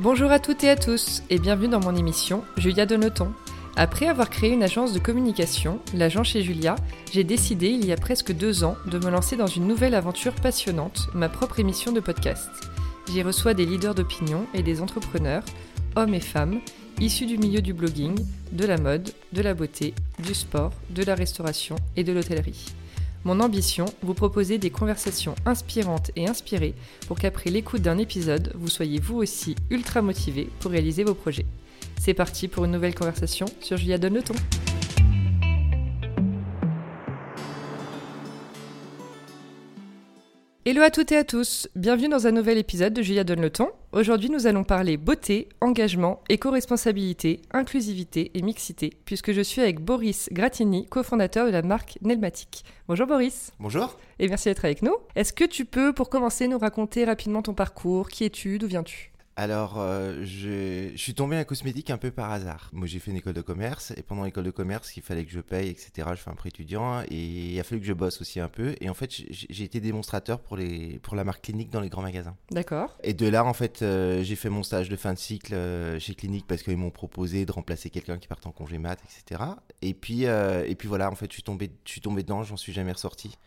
Bonjour à toutes et à tous et bienvenue dans mon émission Julia Donoton. Après avoir créé une agence de communication, l'agent chez Julia, j'ai décidé il y a presque deux ans de me lancer dans une nouvelle aventure passionnante, ma propre émission de podcast. J'y reçois des leaders d'opinion et des entrepreneurs, hommes et femmes, issus du milieu du blogging, de la mode, de la beauté, du sport, de la restauration et de l'hôtellerie. Mon ambition, vous proposer des conversations inspirantes et inspirées pour qu'après l'écoute d'un épisode, vous soyez vous aussi ultra motivé pour réaliser vos projets. C'est parti pour une nouvelle conversation sur Julia Donne le ton. Hello à toutes et à tous, bienvenue dans un nouvel épisode de Julia Donne le ton. Aujourd'hui nous allons parler beauté, engagement, éco-responsabilité, inclusivité et mixité, puisque je suis avec Boris Gratini, cofondateur de la marque Nelmatic. Bonjour Boris. Bonjour. Et merci d'être avec nous. Est-ce que tu peux pour commencer nous raconter rapidement ton parcours? Qui es-tu? D'où viens-tu? Alors, euh, je, suis tombé à la cosmétique un peu par hasard. Moi, j'ai fait une école de commerce et pendant l'école de commerce, il fallait que je paye, etc. Je fais un prêt étudiant et il a fallu que je bosse aussi un peu. Et en fait, j'ai été démonstrateur pour, les, pour la marque Clinique dans les grands magasins. D'accord. Et de là, en fait, euh, j'ai fait mon stage de fin de cycle euh, chez Clinique parce qu'ils m'ont proposé de remplacer quelqu'un qui part en congé mat, etc. Et puis, et puis voilà, en fait, je suis tombé, je suis tombé dedans, j'en suis jamais ressorti.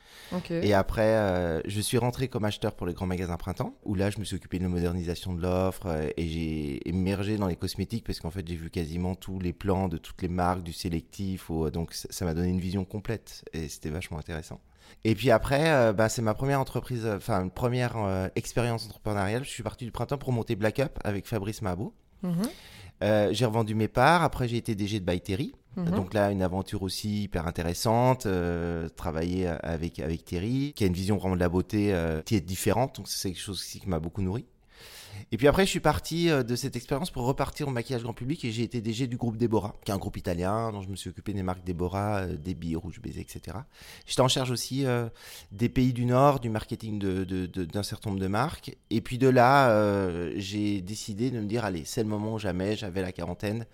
Et après, je suis rentré comme acheteur pour les grands magasins printemps où là, je me suis occupé de la modernisation de l'offre et j'ai émergé dans les cosmétiques parce qu'en fait j'ai vu quasiment tous les plans de toutes les marques, du sélectif, donc ça m'a donné une vision complète et c'était vachement intéressant. Et puis après, euh, bah, c'est ma première entreprise, euh, enfin une première euh, expérience entrepreneuriale. Je suis parti du printemps pour monter Black Up avec Fabrice Mabo. Mhm. j'ai revendu mes parts. Après, j'ai été DG de By Terry. Mhm. Donc là, une aventure aussi hyper intéressante. travailler avec, avec Terry, qui a une vision vraiment de la beauté qui est différente. Donc c'est quelque chose aussi qui m'a beaucoup nourri. Et puis après, je suis parti euh, de cette expérience pour repartir au maquillage grand public et j'ai été DG du groupe Déborah, qui est un groupe italien dont je me suis occupé des marques Déborah, euh, billes, Rouge Baiser, etc. J'étais en charge aussi euh, des pays du Nord, du marketing d'un certain nombre de marques. Et puis de là, j'ai décidé de me dire, allez, c'est le moment jamais, j'avais la quarantaine,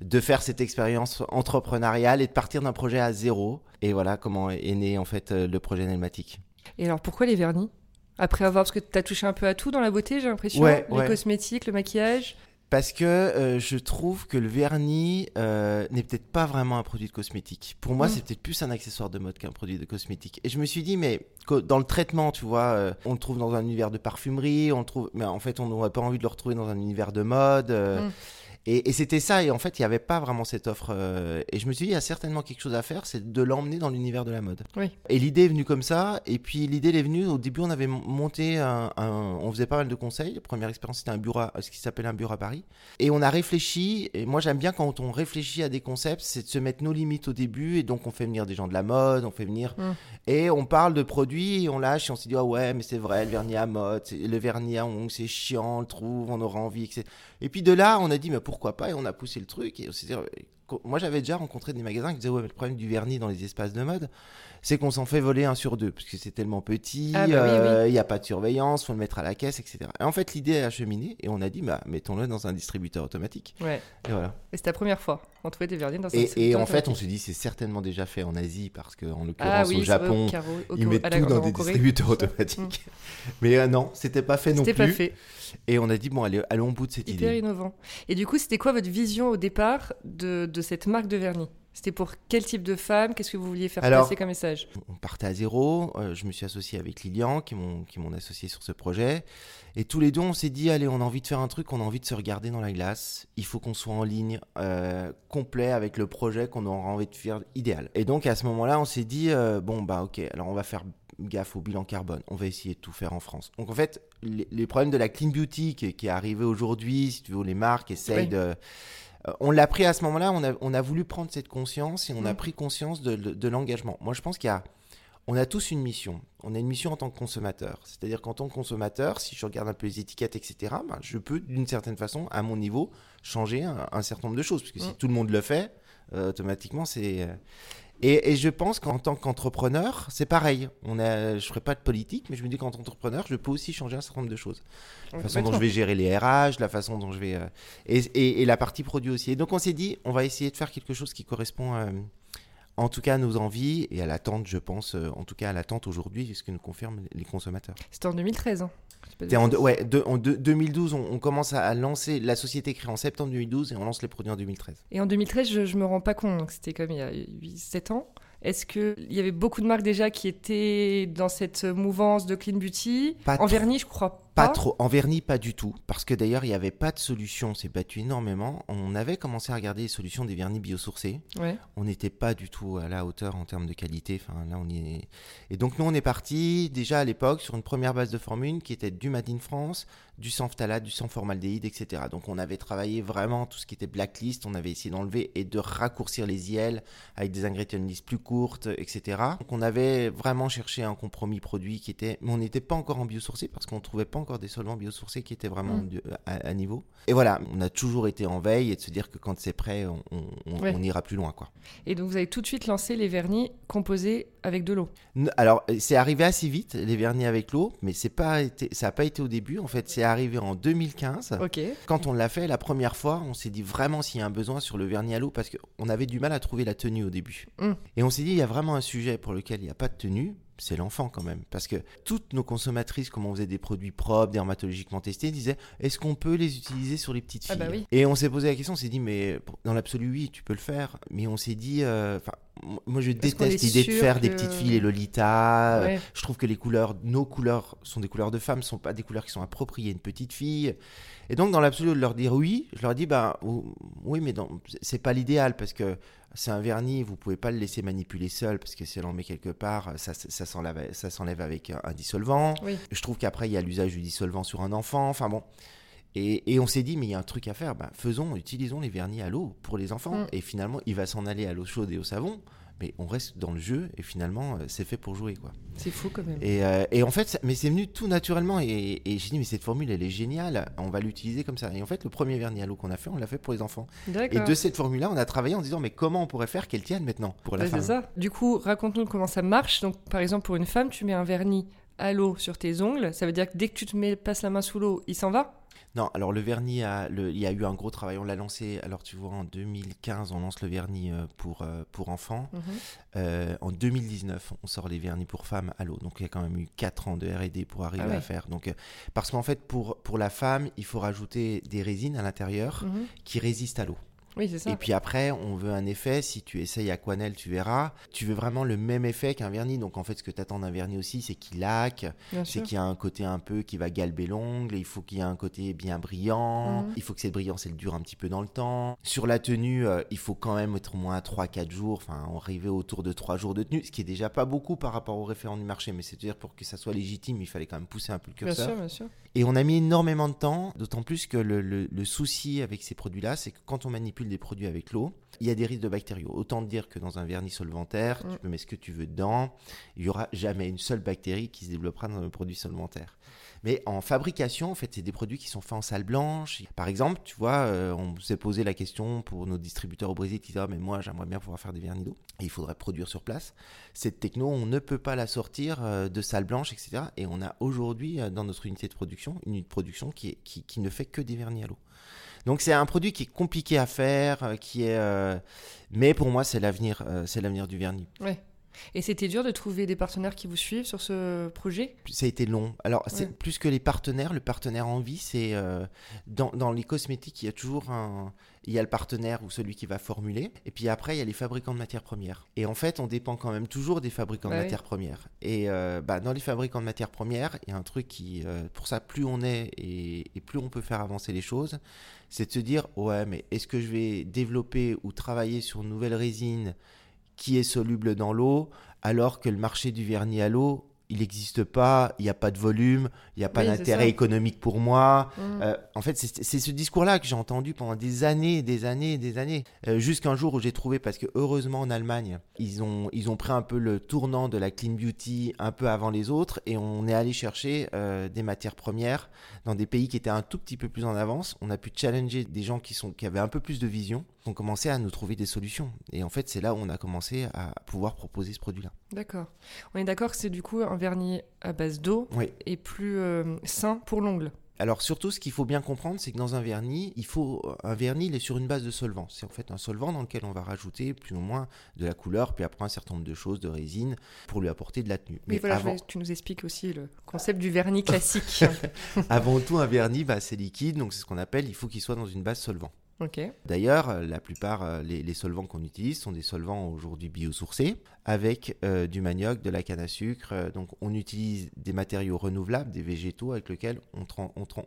de faire cette expérience entrepreneuriale et de partir d'un projet à zéro. Et voilà comment est né en fait le projet Nelmatic. Et alors pourquoi les vernis? Après avoir, parce que tu as touché un peu à tout dans la beauté, j'ai l'impression. les cosmétiques, le maquillage. Parce que euh, je trouve que le vernis euh, n'est peut-être pas vraiment un produit de cosmétique. Pour moi, c'est peut-être plus un accessoire de mode qu'un produit de cosmétique. Et je me suis dit, mais dans le traitement, tu vois, euh, on le trouve dans un univers de parfumerie, on le trouve, mais en fait, on n'aurait pas envie de le retrouver dans un univers de mode. Mm. Et, c'était ça, et en fait, il n'y avait pas vraiment cette offre. Euh, et je me suis dit, il y a certainement quelque chose à faire, c'est de l'emmener dans l'univers de la mode. Oui. Et l'idée est venue comme ça, et puis l'idée est venue, au début, on avait monté un, On faisait pas mal de conseils. La première expérience, c'était un bureau, ce qui s'appelle un bureau à Paris. Et on a réfléchi, et moi j'aime bien quand on réfléchit à des concepts, c'est de se mettre nos limites au début, et donc on fait venir des gens de la mode, on fait venir. Mm. Et on parle de produits, et on lâche, et on se dit, ah ouais, mais c'est vrai, le vernis à mode, le vernis à ongles, c'est chiant, on le trouve, on aura envie, etc. Et puis de là, on a dit, mais pourquoi pas Et on a poussé le truc. Et moi, j'avais déjà rencontré des magasins qui disaient, ouais, mais le problème du vernis dans les espaces de mode, c'est qu'on s'en fait voler un sur deux, parce que c'est tellement petit, ah bah euh, il n'y a pas de surveillance, faut le mettre à la caisse, etc. Et en fait, l'idée a cheminé, et on a dit, bah, mettons-le dans un distributeur automatique. Ouais. Et voilà. Et c'était la première fois on trouvait des vernis dans un et, et en fait, on se dit, c'est certainement déjà fait en Asie, parce qu'en ah l'occurrence, au Japon, ils mettent tout dans des distributeurs automatiques. Mais euh, non, c'était pas fait non plus. C'était pas fait. Et on a dit, bon, allez, allons au bout de cette idée. Hyper innovant. Et du coup, c'était quoi votre vision au départ de, de cette marque de vernis? C'était pour quel type de femme? Qu'est-ce que vous vouliez faire passer comme message? On partait à zéro. Euh, je me suis associé avec Lilian, qui m'ont associé sur ce projet. Et tous les deux, on s'est dit allez, on a envie de faire un truc, on a envie de se regarder dans la glace. Il faut qu'on soit en ligne, euh, complet avec le projet qu'on aura envie de faire idéal. Et donc à ce moment-là, on s'est dit euh, bon, bah ok, alors on va faire gaffe au bilan carbone. On va essayer de tout faire en France. Donc en fait, les, problèmes de la clean beauty qui, est arrivé aujourd'hui, si tu veux, les marques essayent de on l'a pris à ce moment-là, on a, voulu prendre cette conscience et on a mm. pris conscience de, l'engagement. Moi, je pense qu'il y a, on a tous une mission. On a une mission en tant que consommateur. C'est-à-dire qu'en tant que consommateur, si je regarde un peu les étiquettes, etc., ben, je peux, d'une certaine façon, à mon niveau, changer un, certain nombre de choses. Parce que si mm. tout le monde le fait, euh, automatiquement, c'est. Et, je pense qu'en tant qu'entrepreneur, c'est pareil. On a, je ne ferai pas de politique, mais je me dis qu'en tant qu'entrepreneur, je peux aussi changer un certain nombre de choses. La façon dont je vais gérer les RH, la façon dont je vais... Euh, et, la partie produit aussi. Et donc on s'est dit, on va essayer de faire quelque chose qui correspond euh, en tout cas à nos envies et à l'attente, je pense, euh, en tout cas à l'attente aujourd'hui, ce que nous confirment les consommateurs. C'était en 2013. Hein. En, ouais, en 2012, on, commence à, lancer, la société créée en septembre 2012 et on lance les produits en 2013. Et en 2013, je, je me rends pas compte, donc c'était comme il y a 8-7 ans. Est-ce qu'il y avait beaucoup de marques déjà qui étaient dans cette mouvance de clean beauty? En vernis, je crois pas. Pas trop. En vernis, pas du tout. Parce que d'ailleurs, il n'y avait pas de solution. On s'est battu énormément. On avait commencé à regarder les solutions des vernis biosourcés. Ouais. On n'était pas du tout à la hauteur en termes de qualité. Enfin, là, on y est. Et donc, nous, on est parti déjà à l'époque sur une première base de formule qui était du Made in France, du sans phtalate, du sans formaldéhyde, etc. Donc, on avait travaillé vraiment tout ce qui était blacklist. On avait essayé d'enlever et de raccourcir les IL avec des ingrédients list plus courtes, etc. Donc, on avait vraiment cherché un compromis produit qui était. Mais on n'était pas encore en biosourcé parce qu'on ne trouvait pas encore des solvants biosourcés qui étaient vraiment mm. à, niveau. Et voilà, on a toujours été en veille et de se dire que quand c'est prêt, on, ira plus loin. Quoi. Et donc vous avez tout de suite lancé les vernis composés avec de l'eau Alors c'est arrivé assez vite, les vernis avec l'eau, mais c'est pas été, ça n'a pas été au début. En fait, c'est arrivé en 2015. Ok. Quand on l'a fait la première fois, on s'est dit vraiment s'il y a un besoin sur le vernis à l'eau parce qu'on avait du mal à trouver la tenue au début. Mm. Et on s'est dit il y a vraiment un sujet pour lequel il n'y a pas de tenue c'est l'enfant quand même. Parce que toutes nos consommatrices, comme on faisait des produits propres, dermatologiquement testés, disaient est-ce qu'on peut les utiliser sur les petites ah filles? bah Et on s'est posé la question, on s'est dit mais dans l'absolu, oui, tu peux le faire. Mais on s'est dit, euh, moi je déteste l'idée de faire des petites filles, les Lolita. Je trouve que les couleurs, nos couleurs sont des couleurs de femmes, ne sont pas des couleurs qui sont appropriées à une petite fille. Et donc dans l'absolu, de leur dire oui, je leur ai dit bah oui, mais c'est pas l'idéal parce que c'est un vernis, vous pouvez pas le laisser manipuler seul parce que si elle en met quelque part, ça, ça s'enlève avec un dissolvant. Je trouve qu'après, il y a l'usage du dissolvant sur un enfant. Enfin bon. Et, on s'est dit, mais il y a un truc à faire. Bah, faisons, utilisons les vernis à l'eau pour les enfants. Mm. Et finalement, il va s'en aller à l'eau chaude et au savon mais on reste dans le jeu et finalement euh, c'est fait pour jouer quoi. C'est fou quand même. Et, euh, et en fait, mais c'est venu tout naturellement et, et j'ai dit mais cette formule elle est géniale, on va l'utiliser comme ça. Et en fait le premier vernis à l'eau qu'on a fait, on l'a fait pour les enfants. Et de cette formule là, on a travaillé en disant mais comment on pourrait faire qu'elle tienne maintenant pour la femme. C'est ça. Du coup, raconte-nous comment ça marche. Donc par exemple pour une femme, tu mets un vernis à l'eau sur tes ongles, ça veut dire que dès que tu te mets, passes la main sous l'eau, il s'en va non, alors le vernis, a, il y a eu un gros travail. On l'a lancé, alors tu vois, en 2015, on lance le vernis euh, pour, euh, pour enfants. Mhm. Euh, en 2019, on sort les vernis pour femmes à l'eau. Donc il y a quand même eu 4 ans de RD pour arriver ah à faire. Donc, parce qu'en fait, pour, pour la femme, il faut rajouter des résines à l'intérieur mhm. qui résistent à l'eau. Oui, c'est ça. Et puis après, on veut un effet. Si tu essayes Aquanel, tu verras. Tu veux vraiment le même effet qu'un vernis. Donc en fait, ce que tu attends d'un vernis aussi, c'est qu'il laque, c'est qu'il y a un côté un peu qui va galber l'ongle. Il faut qu'il y ait un côté bien brillant. Mhm. Il faut que cette brillance, elle dure un petit peu dans le temps. Sur la tenue, euh, il faut quand même être au moins 3-4 jours. Enfin, arriver autour de 3 jours de tenue, ce qui est déjà pas beaucoup par rapport au référent du marché. Mais c'est-à-dire pour que ça soit légitime, il fallait quand même pousser un peu le curseur. Bien sûr, bien sûr. Et on a mis énormément de temps, d'autant plus que le, le souci avec ces produits-là, c'est que quand on manipule des produits avec l'eau, il y a des risques de bactériaux. Autant dire que dans un vernis solventaire, tu mm. peux mettre ce que tu veux dedans, il n'y aura jamais une seule bactérie qui se développera dans un produit solventaire. Mais en fabrication, en fait, c'est des produits qui sont faits en salle blanche. Par exemple, tu vois, euh, on s'est posé la question pour nos distributeurs au Brésil qui disaient ah, mais moi, j'aimerais bien pouvoir faire des vernis d'eau. Et il faudrait produire sur place. Cette techno, on ne peut pas la sortir euh, de salle blanche, etc. Et on a aujourd'hui, euh, dans notre unité de production, une unité de production qui, qui ne fait que des vernis à l'eau. Donc c'est un produit qui est compliqué à faire, qui est, mais pour moi c'est l'avenir, c'est l'avenir du vernis. Ouais. Et c'était dur de trouver des partenaires qui vous suivent sur ce projet? Ça a été long. Alors, c'est plus que les partenaires. Le partenaire en vie, c'est euh, dans, dans, les cosmétiques, il y a toujours un. Il y a le partenaire ou celui qui va formuler. Et puis après, il y a les fabricants de matières premières. Et en fait, on dépend quand même toujours des fabricants de matières premières. Et euh, bah, dans les fabricants de matières premières, il y a un truc qui. Euh, pour ça, plus on est et, et plus on peut faire avancer les choses, c'est de se dire ouais, mais est-ce que je vais développer ou travailler sur une nouvelle résine qui est soluble dans l'eau, alors que le marché du vernis à l'eau, il n'existe pas, il n'y a pas de volume, il n'y a pas d'intérêt économique pour moi. Mmh. Euh, en fait, c'est ce discours-là que j'ai entendu pendant des années, des années, des années. Euh, jusqu'un jour où j'ai trouvé, parce que heureusement en Allemagne, ils ont, ils ont pris un peu le tournant de la clean beauty un peu avant les autres, et on est allé chercher euh, des matières premières dans des pays qui étaient un tout petit peu plus en avance. On a pu challenger des gens qui, sont, qui avaient un peu plus de vision on commençait à nous trouver des solutions. Et en fait, c'est là où on a commencé à pouvoir proposer ce produit-là. D'accord. On est d'accord que c'est du coup un vernis à base d'eau et plus euh, sain pour l'ongle. Alors surtout, ce qu'il faut bien comprendre, c'est que dans un vernis, il faut un vernis, il est sur une base de solvant. C'est en fait un solvant dans lequel on va rajouter plus ou moins de la couleur, puis après un certain nombre de choses, de résine, pour lui apporter de la tenue. Mais voilà, tu nous expliques aussi le concept du vernis classique. avant tout, un vernis, bah, c'est liquide, donc c'est ce qu'on appelle, il faut qu'il soit dans une base solvant. D'ailleurs, euh, la plupart, euh, les, solvants qu'on utilise sont des solvants aujourd'hui biosourcés avec euh, du manioc, de la canne à sucre. donc, on utilise des matériaux renouvelables, des végétaux avec lesquels on,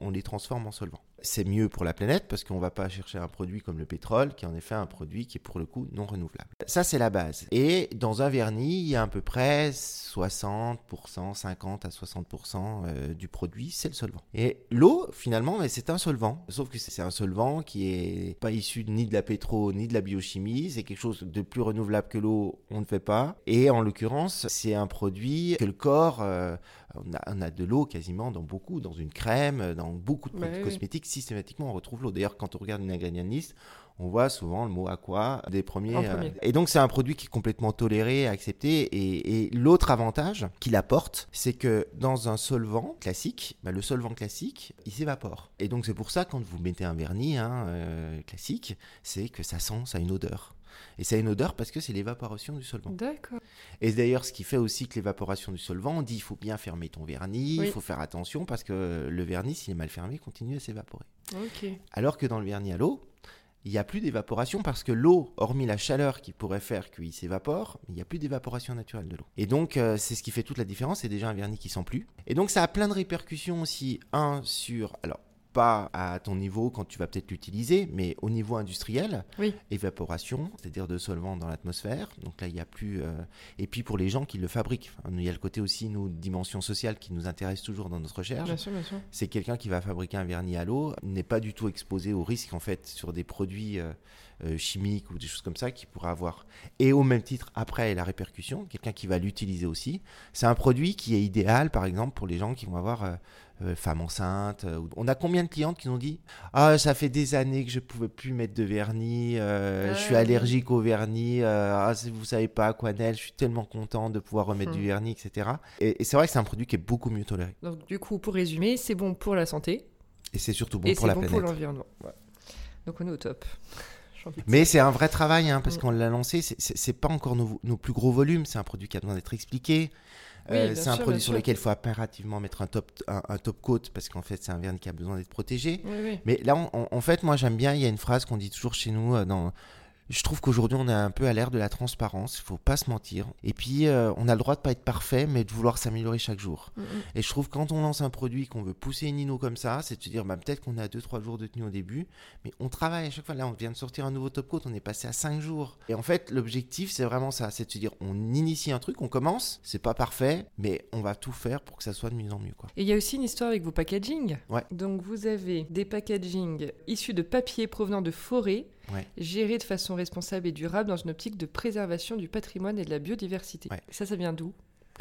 on les transforme en solvants c'est mieux pour la planète parce qu'on ne va pas chercher un produit comme le pétrole qui est en effet un produit qui est pour le coup non renouvelable. Ça c'est la base. Et dans un vernis, il y a à peu près 60%, 50 à 60% euh, du produit, c'est le solvant. Et l'eau finalement, c'est un solvant, sauf que c'est un solvant qui est pas issu ni de la pétro ni de la biochimie, c'est quelque chose de plus renouvelable que l'eau, on ne fait pas. Et en l'occurrence, c'est un produit que le corps euh, on a, de l'eau quasiment dans beaucoup, dans une crème, dans beaucoup de produits cosmétiques. Systématiquement, on retrouve l'eau. D'ailleurs, quand on regarde une ingrédient liste, on voit souvent le mot aqua des premiers. Euh, et donc, c'est un produit qui est complètement toléré, accepté. Et, l'autre avantage qu'il apporte, c'est que dans un solvant classique, bah, le solvant classique, il s'évapore. Et donc, c'est pour ça, quand vous mettez un vernis hein, euh, classique, c'est que ça sent, ça a une odeur. Et ça a une odeur parce que c'est l'évaporation du solvant. D'accord. Et d'ailleurs, ce qui fait aussi que l'évaporation du solvant, on dit il faut bien fermer ton vernis, il faut faire attention parce que le vernis, s'il est mal fermé, continue à s'évaporer. Ok. Alors que dans le vernis à l'eau, il n'y a plus d'évaporation parce que l'eau, hormis la chaleur qui pourrait faire qu'il s'évapore, il n'y a plus d'évaporation naturelle de l'eau. Et donc, euh, c'est ce qui fait toute la différence. C'est déjà un vernis qui sent plus. Et donc, ça a plein de répercussions aussi. Un, sur. Alors, pas à ton niveau quand tu vas peut-être l'utiliser, mais au niveau industriel, évaporation, c'est-à-dire de solvants dans l'atmosphère. Donc là, il n'y a plus. Euh, et puis pour les gens qui le fabriquent, il y a le côté aussi, nous, dimension sociale qui nous intéresse toujours dans notre recherche. C'est quelqu'un qui va fabriquer un vernis à l'eau, n'est pas du tout exposé au risque, en fait, sur des produits. Euh, euh, chimiques ou des choses comme ça qu'il pourra avoir. Et au même titre, après la répercussion, quelqu'un qui va l'utiliser aussi. C'est un produit qui est idéal, par exemple, pour les gens qui vont avoir euh, femmes enceintes. Euh, on a combien de clientes qui nous dit Ah, ça fait des années que je pouvais plus mettre de vernis, euh, je suis allergique au vernis, ah, vous savez pas, Aquanel, je suis tellement content de pouvoir remettre du hmm. vernis, etc. Et, c'est vrai que c'est un produit qui est beaucoup mieux toléré. Donc, du coup, pour résumer, c'est bon pour la santé. Et c'est surtout bon pour la planète. Et c'est bon pour l'environnement. Donc, on est au top. Mais c'est un vrai travail, hein, parce mm. qu'on l'a lancé, c'est pas encore nos, nos, plus gros volumes, c'est un produit qui a besoin d'être expliqué. Euh, c'est un produit sur lequel il faut impérativement mettre un top, un, top coat parce qu'en fait, c'est un vernis qui a besoin d'être protégé. Mais là, en fait, moi, j'aime bien, il y a une phrase qu'on dit toujours chez nous euh, dans, je trouve qu'aujourd'hui, on est un peu à l'ère de la transparence, il faut pas se mentir. Et puis, euh, on a le droit de pas être parfait, mais de vouloir s'améliorer chaque jour. Mm, mm. Et je trouve quand on lance un produit, qu'on veut pousser une inno comme ça, c'est de se dire, bah, peut-être qu'on a 2-3 jours de tenue au début, mais on travaille à chaque fois. Là, on vient de sortir un nouveau top coat, on est passé à 5 jours. Et en fait, l'objectif, c'est vraiment ça, c'est de se dire, on initie un truc, on commence, c'est pas parfait, mais on va tout faire pour que ça soit de mieux en mieux. Quoi. Et il y a aussi une histoire avec vos packaging. Ouais. Donc, vous avez des packaging issus de papier provenant de forêts Gérer de façon responsable et durable dans une optique de préservation du patrimoine et de la biodiversité. Ça, ça vient d'où?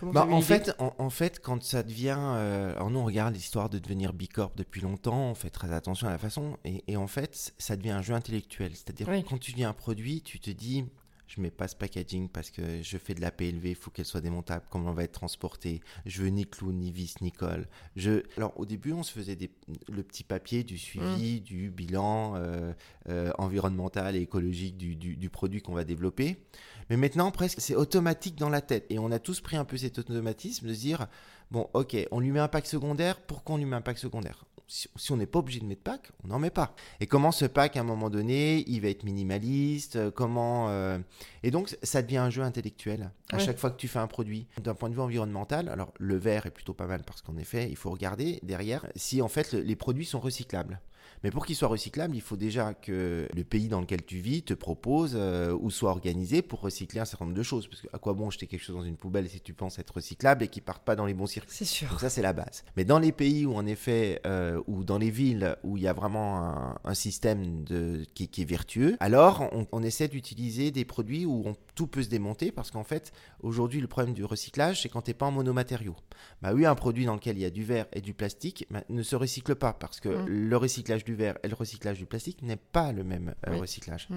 Bah, en, fait, en, fait, quand ça devient. Euh, alors, nous, on regarde l'histoire de devenir Bicorp depuis longtemps, on fait très attention à la façon. Et, en fait, ça devient un jeu intellectuel. C'est-à-dire, quand tu viens un produit, tu te dis je mets pas ce packaging parce que je fais de la PLV, il faut qu'elle soit démontable, comment elle va être transportée. Je veux ni clou, ni vis, ni colle. Je... Alors au début, on se faisait des... le petit papier du suivi, mm. du bilan euh, euh, environnemental et écologique du, du, produit qu'on va développer. Mais maintenant, presque, c'est automatique dans la tête. Et on a tous pris un peu cet automatisme de se dire, bon, ok, on lui met un pack secondaire, pourquoi on lui met un pack secondaire? Si, on n'est pas obligé de mettre pack, on n'en met pas. Et comment ce pack, à un moment donné, il va être minimaliste euh, Comment euh, Et donc, ça devient un jeu intellectuel. À chaque fois que tu fais un produit, d'un point de vue environnemental, alors le verre est plutôt pas mal parce qu'en effet, il faut regarder derrière si en fait les produits sont recyclables. Mais pour qu'il soit recyclable, il faut déjà que le pays dans lequel tu vis te propose euh, ou soit organisé pour recycler un certain nombre de choses. Parce que à quoi bon jeter quelque chose dans une poubelle si tu penses être recyclable et qu'il ne parte pas dans les bons circuits? C'est sûr. Donc ça, c'est la base. Mais dans les pays où, en effet, euh, ou dans les villes où il y a vraiment un, système de, qui, est vertueux, alors on, essaie d'utiliser des produits où tout peut se démonter parce qu'en fait, aujourd'hui, le problème du recyclage, c'est quand tu n'es pas en monomatériaux. Bah oui, un produit dans lequel il y a du verre et du plastique bah, ne se recycle pas parce que mmh. le recyclage du verre et le recyclage du plastique n'est pas le même recyclage. Mm.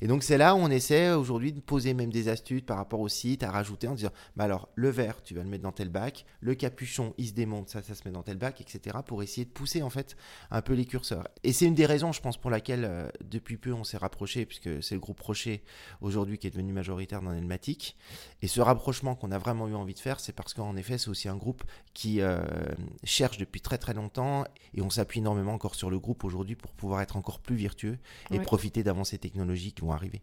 Et donc c'est là où on essaie aujourd'hui de poser même des astuces par rapport au site, à rajouter en disant, bah alors le verre, tu vas le mettre dans tel bac, le capuchon, il se démonte, ça, ça se met dans tel bac, etc. pour essayer de pousser en fait un peu les curseurs. Et c'est une des raisons, je pense, pour laquelle depuis peu on s'est rapproché, puisque c'est le groupe Rocher aujourd'hui qui est devenu majoritaire dans Elmatic. Et ce rapprochement qu'on a vraiment eu envie de faire, c'est parce qu'en effet, c'est aussi un groupe qui euh, cherche depuis très très longtemps et on s'appuie énormément encore sur le groupe aujourd'hui pour pouvoir être encore plus vertueux et profiter d'avancées technologiques qui vont arriver.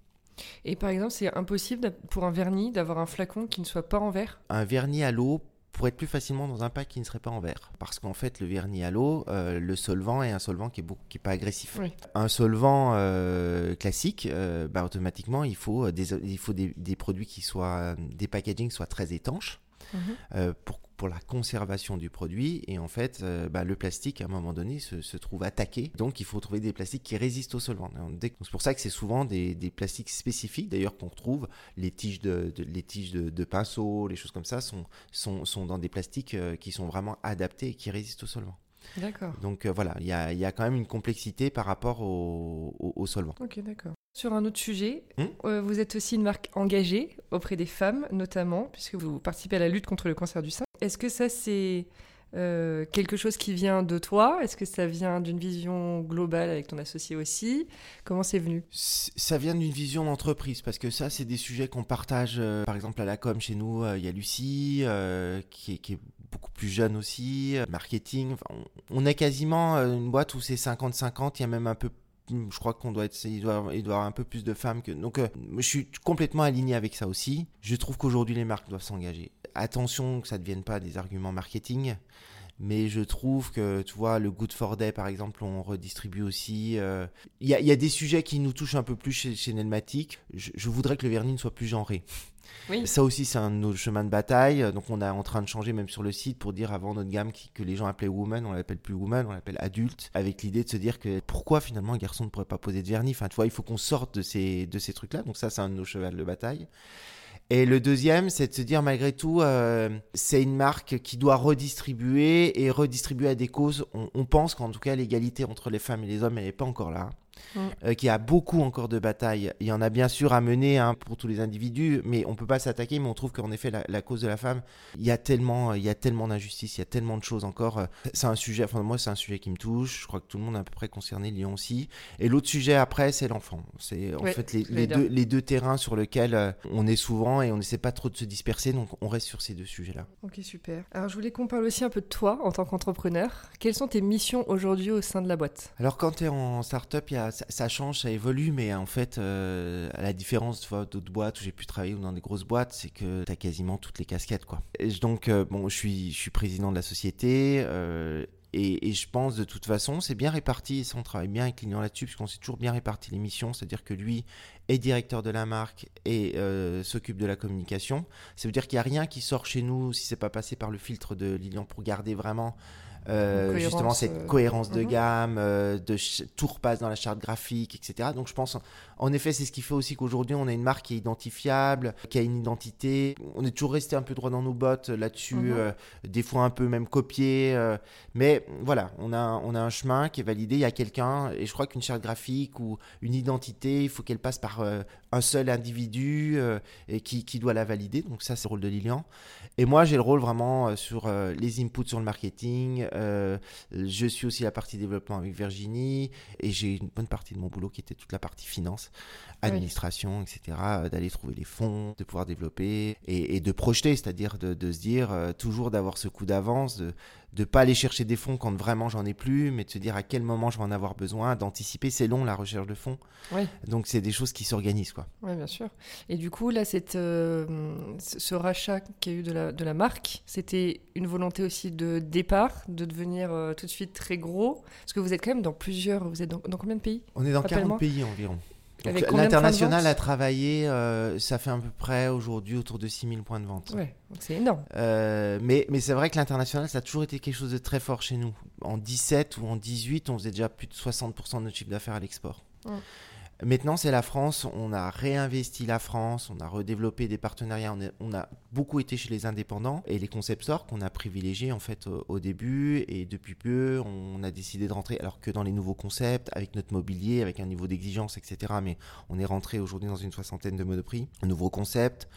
Et par exemple, c'est impossible pour un vernis d'avoir un flacon qui ne soit pas en verre? Un vernis à l'eau pour être plus facilement dans un pack qui ne serait pas en verre. Parce qu'en fait, le vernis à l'eau, euh, le solvant est un solvant qui est, beaucoup, qui est pas agressif. Un solvant euh, classique, euh, bah, automatiquement, il faut, des, il faut des, des, produits qui soient, des packaging soient très étanches. Mhm. pour pour la conservation du produit. Et en fait, euh, bah, le plastique, à un moment donné, se, trouve attaqué. Donc, il faut trouver des plastiques qui résistent au solvant. C'est pour ça que c'est souvent des, plastiques spécifiques, d'ailleurs, qu'on trouve. Les tiges, de, les tiges de, pinceau, les choses comme ça, sont, sont, sont dans des plastiques euh, qui sont vraiment adaptés et qui résistent au solvant. D'accord. Donc euh, voilà, il y a, y a, quand même une complexité par rapport au, au, solvant. Ok, d'accord. Sur un autre sujet, hmm euh, vous êtes aussi une marque engagée auprès des femmes, notamment, puisque vous participez à la lutte contre le cancer du sein. Est-ce que ça, c'est euh, quelque chose qui vient de toi? Est-ce que ça vient d'une vision globale avec ton associé aussi? Comment c'est venu? Ça vient d'une vision d'entreprise parce que ça, c'est des sujets qu'on partage. par exemple, à la com chez nous, il y a Lucie qui, est, beaucoup plus jeune aussi, euh, marketing. on, est quasiment euh, une boîte où c'est 50-50, il y a même un peu je crois qu'on doit être, il doit, avoir un peu plus de femmes que. Donc, euh, je suis complètement aligné avec ça aussi. Je trouve qu'aujourd'hui, les marques doivent s'engager. Attention que ça ne devienne pas des arguments marketing, mais je trouve que, tu vois, le Good for Day, par exemple, on redistribue aussi. Il y, a, des sujets qui nous touchent un peu plus chez, chez Nelmatic. Je, je voudrais que le vernis ne soit plus genré. Ça aussi, c'est un autre chemin de bataille. Donc, on est en train de changer même sur le site pour dire avant notre gamme que les gens appelaient woman, on l'appelle plus woman, on l'appelle adulte, avec l'idée de se dire que pourquoi finalement un garçon ne pourrait pas poser de vernis? Enfin, tu vois, il faut qu'on sorte de ces, de ces trucs-là. Donc, ça, c'est un de nos chevals de bataille. Et le deuxième, c'est de se dire malgré tout, euh, c'est une marque qui doit redistribuer et redistribuer à des causes. On, on pense qu'en tout cas, l'égalité entre les femmes et les hommes, elle n'est pas encore là. Euh, qui a beaucoup encore de batailles. Il y en a bien sûr à mener hein, pour tous les individus, mais on peut pas s'attaquer. Mais on trouve qu'en effet, la, cause de la femme, il y a tellement, il y a tellement d'injustices, il y a tellement de choses encore. Euh, c'est un sujet, enfin moi, c'est un sujet qui me touche. Je crois que tout le monde est à peu près concerné, Lyon aussi. Et l'autre sujet après, c'est l'enfant. C'est en fait les, deux, les, deux, terrains sur lesquels euh, on est souvent et on n'essaie pas trop de se disperser, donc on reste sur ces deux sujets-là. Ok, super. Alors je voulais qu'on parle aussi un peu de toi en tant qu'entrepreneur. Quelles sont tes missions aujourd'hui au sein de la boîte? Alors quand tu es en start-up, il y a ça, change, ça évolue, mais en fait, euh, à la différence d'autres boîtes où j'ai pu travailler ou dans des grosses boîtes, c'est que tu as quasiment toutes les casquettes. Quoi. Et donc, euh, bon, je suis, président de la société. Euh, et, je pense de toute façon, c'est bien réparti, et ça on travaille bien avec client là-dessus, puisqu'on s'est toujours bien réparti les missions, c'est-à-dire que lui est directeur de la marque et s'occupe de la communication. Ça veut dire qu'il n'y a rien qui sort chez nous si c'est pas passé par le filtre de Lilian pour garder vraiment euh, justement cette euh, cohérence de mhm. gamme, euh, de tout repasse dans la charte graphique, etc. Donc je pense, en effet, c'est ce qui fait aussi qu'aujourd'hui on a une marque qui est identifiable, qui a une identité. On est toujours resté un peu droit dans nos bottes là-dessus, mhm. des fois un peu même copié, mais voilà, on a on a un chemin qui est validé. Il y a quelqu'un, et je crois qu'une charte graphique ou une identité, il faut qu'elle passe par un seul individu et qui, qui doit la valider. Donc ça, c'est le rôle de Lilian. Et moi, j'ai le rôle vraiment sur les inputs sur le marketing euh, je suis aussi la partie développement avec Virginie et j'ai une bonne partie de mon boulot qui était toute la partie finance, administration, etc. Euh, d'aller trouver les fonds, de pouvoir développer et, de projeter, c'est-à-dire de, se dire euh, toujours d'avoir ce coup d'avance, de ne pas aller chercher des fonds quand vraiment j'en ai plus, mais de se dire à quel moment je vais en avoir besoin, d'anticiper. C'est long la recherche de fonds. Donc c'est des choses qui s'organisent. quoi. Oui, bien sûr. Et du coup, là, cette, ce rachat qu'il y a eu de la, de la marque, c'était une volonté aussi de départ, de de devenir euh, tout de suite très gros? Parce que vous êtes quand même dans plusieurs. Vous êtes dans, combien de pays? On est dans 40 pays environ. L'international a travaillé, euh, ça fait à peu près aujourd'hui autour de 6000 points de vente. Ouais, c'est énorme. Euh, mais mais c'est vrai que l'international, ça a toujours été quelque chose de très fort chez nous. En 17 ou en 18, on faisait déjà plus de 60% de notre chiffre d'affaires à l'export. Maintenant, c'est la France. On a réinvesti la France, on a redéveloppé des partenariats. On, a beaucoup été chez les indépendants et les concepteurs qu'on a privilégiés en fait au, début. Et depuis peu, on a décidé de rentrer, alors que dans les nouveaux concepts, avec notre mobilier, avec un niveau d'exigence, etc. Mais on est rentré aujourd'hui dans une soixantaine de modes-prix, nouveaux concepts.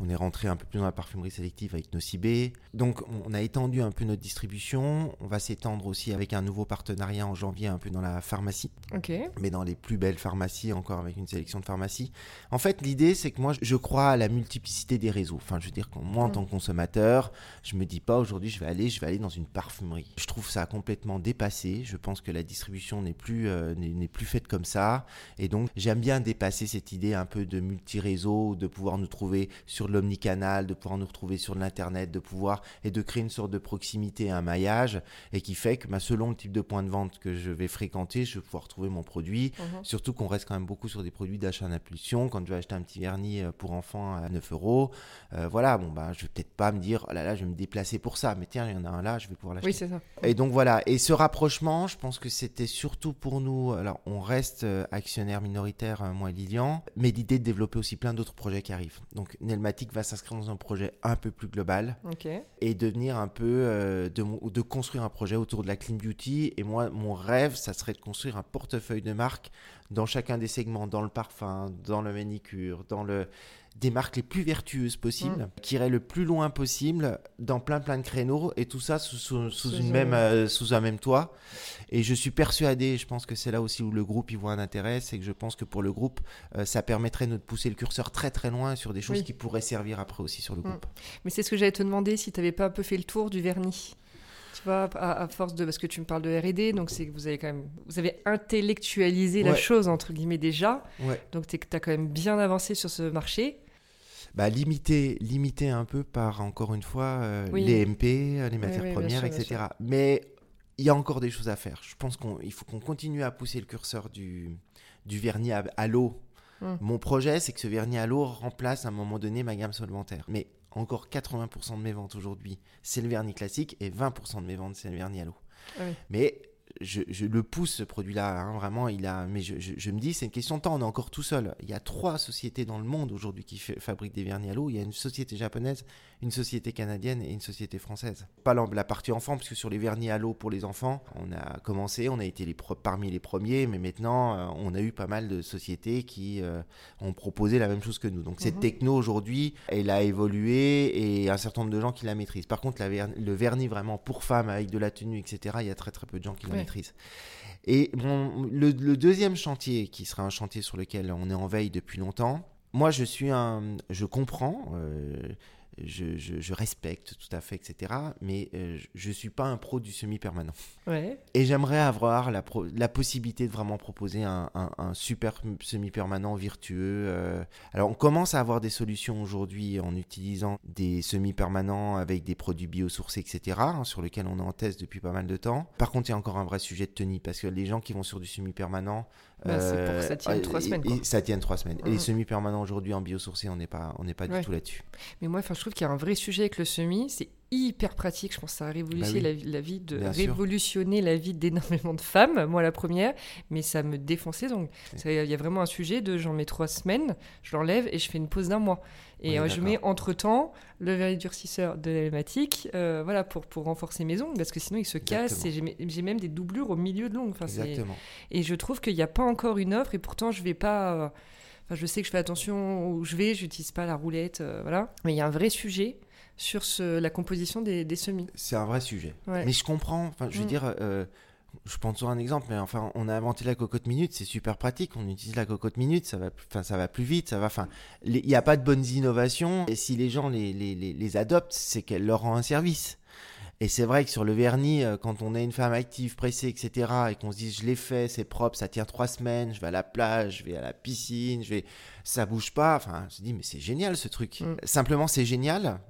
On est rentré un peu plus dans la parfumerie sélective avec Nocibé. Donc on a étendu un peu notre distribution. On va s'étendre aussi avec un nouveau partenariat en janvier un peu dans la pharmacie. Mais dans les plus belles pharmacies, encore avec une sélection de pharmacies. En fait, l'idée, c'est que moi, je crois à la multiplicité des réseaux. Enfin, je veux dire, moi, en mm. tant que consommateur, je me dis pas aujourd'hui, je vais aller, je vais aller dans une parfumerie. Je trouve ça complètement dépassé. Je pense que la distribution n'est plus, euh, n'est plus faite comme ça. Et donc, j'aime bien dépasser cette idée un peu de multi-réseau, de pouvoir nous trouver sur l'omnicanal, de pouvoir nous retrouver sur l'internet, de pouvoir et de créer une sorte de proximité, un maillage, et qui fait que bah, selon le type de point de vente que je vais fréquenter, je vais pouvoir trouver mon produit. Mhm. Surtout qu'on reste quand même beaucoup sur des produits d'achat d'impulsion. Quand je vais acheter un petit vernis euh, pour enfants à 9 euros, euh, voilà, bon bah je vais peut-être pas me dire oh là là, je vais me déplacer pour ça, mais tiens, il y en a un là, je vais pouvoir l'acheter. Oui, c'est ça. Et donc voilà, et ce rapprochement, je pense que c'était surtout pour nous. Alors on reste euh, actionnaire minoritaire, moi et Lilian, mais l'idée de développer aussi plein d'autres projets qui arrivent. Donc Va s'inscrire dans un projet un peu plus global et devenir un peu euh, de, de construire un projet autour de la clean beauty. Et moi, mon rêve, ça serait de construire un portefeuille de marques dans chacun des segments, dans le parfum, dans le manicure, dans le des marques les plus vertueuses possibles, mm. qui iraient le plus loin possible dans plein plein de créneaux et tout ça sous, une même, euh, sous un même toit. Et je suis persuadé, je pense que c'est là aussi où le groupe y voit un intérêt, c'est que je pense que pour le groupe, euh, ça permettrait de pousser le curseur très très loin sur des choses qui pourraient servir après aussi sur le mm. groupe. Mais c'est ce que j'allais te demander si tu n'avais pas un peu fait le tour du vernis. Tu vois, à, force de parce que tu me parles de R&D, donc c'est que vous avez quand même vous avez intellectualisé la chose entre guillemets déjà. Donc tu as quand même bien avancé sur ce marché bah, limité, limité un peu par, encore une fois, euh, les MP, euh, les matières premières, etc. Mais il y a encore des choses à faire. Je pense qu'il faut qu'on continue à pousser le curseur du, du vernis à, l'eau. Hum. Mon projet, c'est que ce vernis à l'eau remplace à un moment donné ma gamme solventaire. Mais encore 80% de mes ventes aujourd'hui, c'est le vernis classique et 20% de mes ventes, c'est le vernis à l'eau. Mais je, le pousse ce produit-là, hein, vraiment. Il a, mais je, me dis, c'est une question de temps. On est encore tout seul. Il y a trois sociétés dans le monde aujourd'hui qui fabriquent des vernis à l'eau. Il y a une société japonaise, une société canadienne et une société française. Pas la, partie enfant, parce que sur les vernis à l'eau pour les enfants, on a commencé, on a été les parmi les premiers, mais maintenant, euh, on a eu pas mal de sociétés qui euh, ont proposé la même chose que nous. Donc cette mhm. techno aujourd'hui, elle a évolué et un certain nombre de gens qui la maîtrisent. Par contre, le vernis vraiment pour femmes avec de la tenue, etc., il y a très très peu de gens qui la maîtrisent. Et bon, le, deuxième chantier, qui sera un chantier sur lequel on est en veille depuis longtemps, moi je suis un, je comprends, euh, je, respecte tout à fait, etc. Mais euh, je ne suis pas un pro du semi-permanent. Et j'aimerais avoir la, la, possibilité de vraiment proposer un, super semi-permanent vertueux. Euh. Alors, on commence à avoir des solutions aujourd'hui en utilisant des semi-permanents avec des produits biosourcés, etc., hein, sur lesquels on est en test depuis pas mal de temps. Par contre, il y a encore un vrai sujet de tenue, parce que les gens qui vont sur du semi-permanent, bah, pour que ça tienne trois semaines. Et, ça tienne trois semaines. Et les semi-permanents aujourd'hui en biosourcé, on n'est pas, on n'est pas du tout là-dessus. Mais moi, je trouve qu'il y a un vrai sujet avec le semi. C'est hyper pratique. Je pense que ça a révolutionné bah la, vie de révolutionner la vie d'énormément de femmes. Moi, la première, mais ça me défonçait. Donc, il y a vraiment un sujet de j'en mets trois semaines, je l'enlève et je fais une pause d'un mois. Et euh, je mets entre temps le vernis durcisseur de l'almatique, euh, voilà, pour, pour renforcer mes ongles, parce que sinon ils se cassent et j'ai même des doublures au milieu de l'ongle. Enfin, et je trouve qu'il n'y a pas encore une offre et pourtant je vais pas. Euh, enfin, je sais que je fais attention où je vais, j'utilise pas la roulette, voilà. Mais il y a un vrai sujet sur ce, la composition des, des semis. C'est un vrai sujet. Mais je comprends. Enfin, je veux mm. dire je pense sur un exemple, mais enfin, on a inventé la cocotte minute, c'est super pratique. On utilise la cocotte minute, ça va, enfin, ça va plus vite, ça va. Enfin, il n'y a pas de bonnes innovations. Et si les gens les, les, les, adoptent, c'est qu'elle leur rend un service. Et c'est vrai que sur le vernis, euh, quand on est une femme active, pressée, etc., et qu'on se dit je l'ai fait, c'est propre, ça tient trois semaines, je vais à la plage, je vais à la piscine, je vais, ça bouge pas. Enfin, je me dis mais c'est génial ce truc. Mm. Simplement, c'est génial,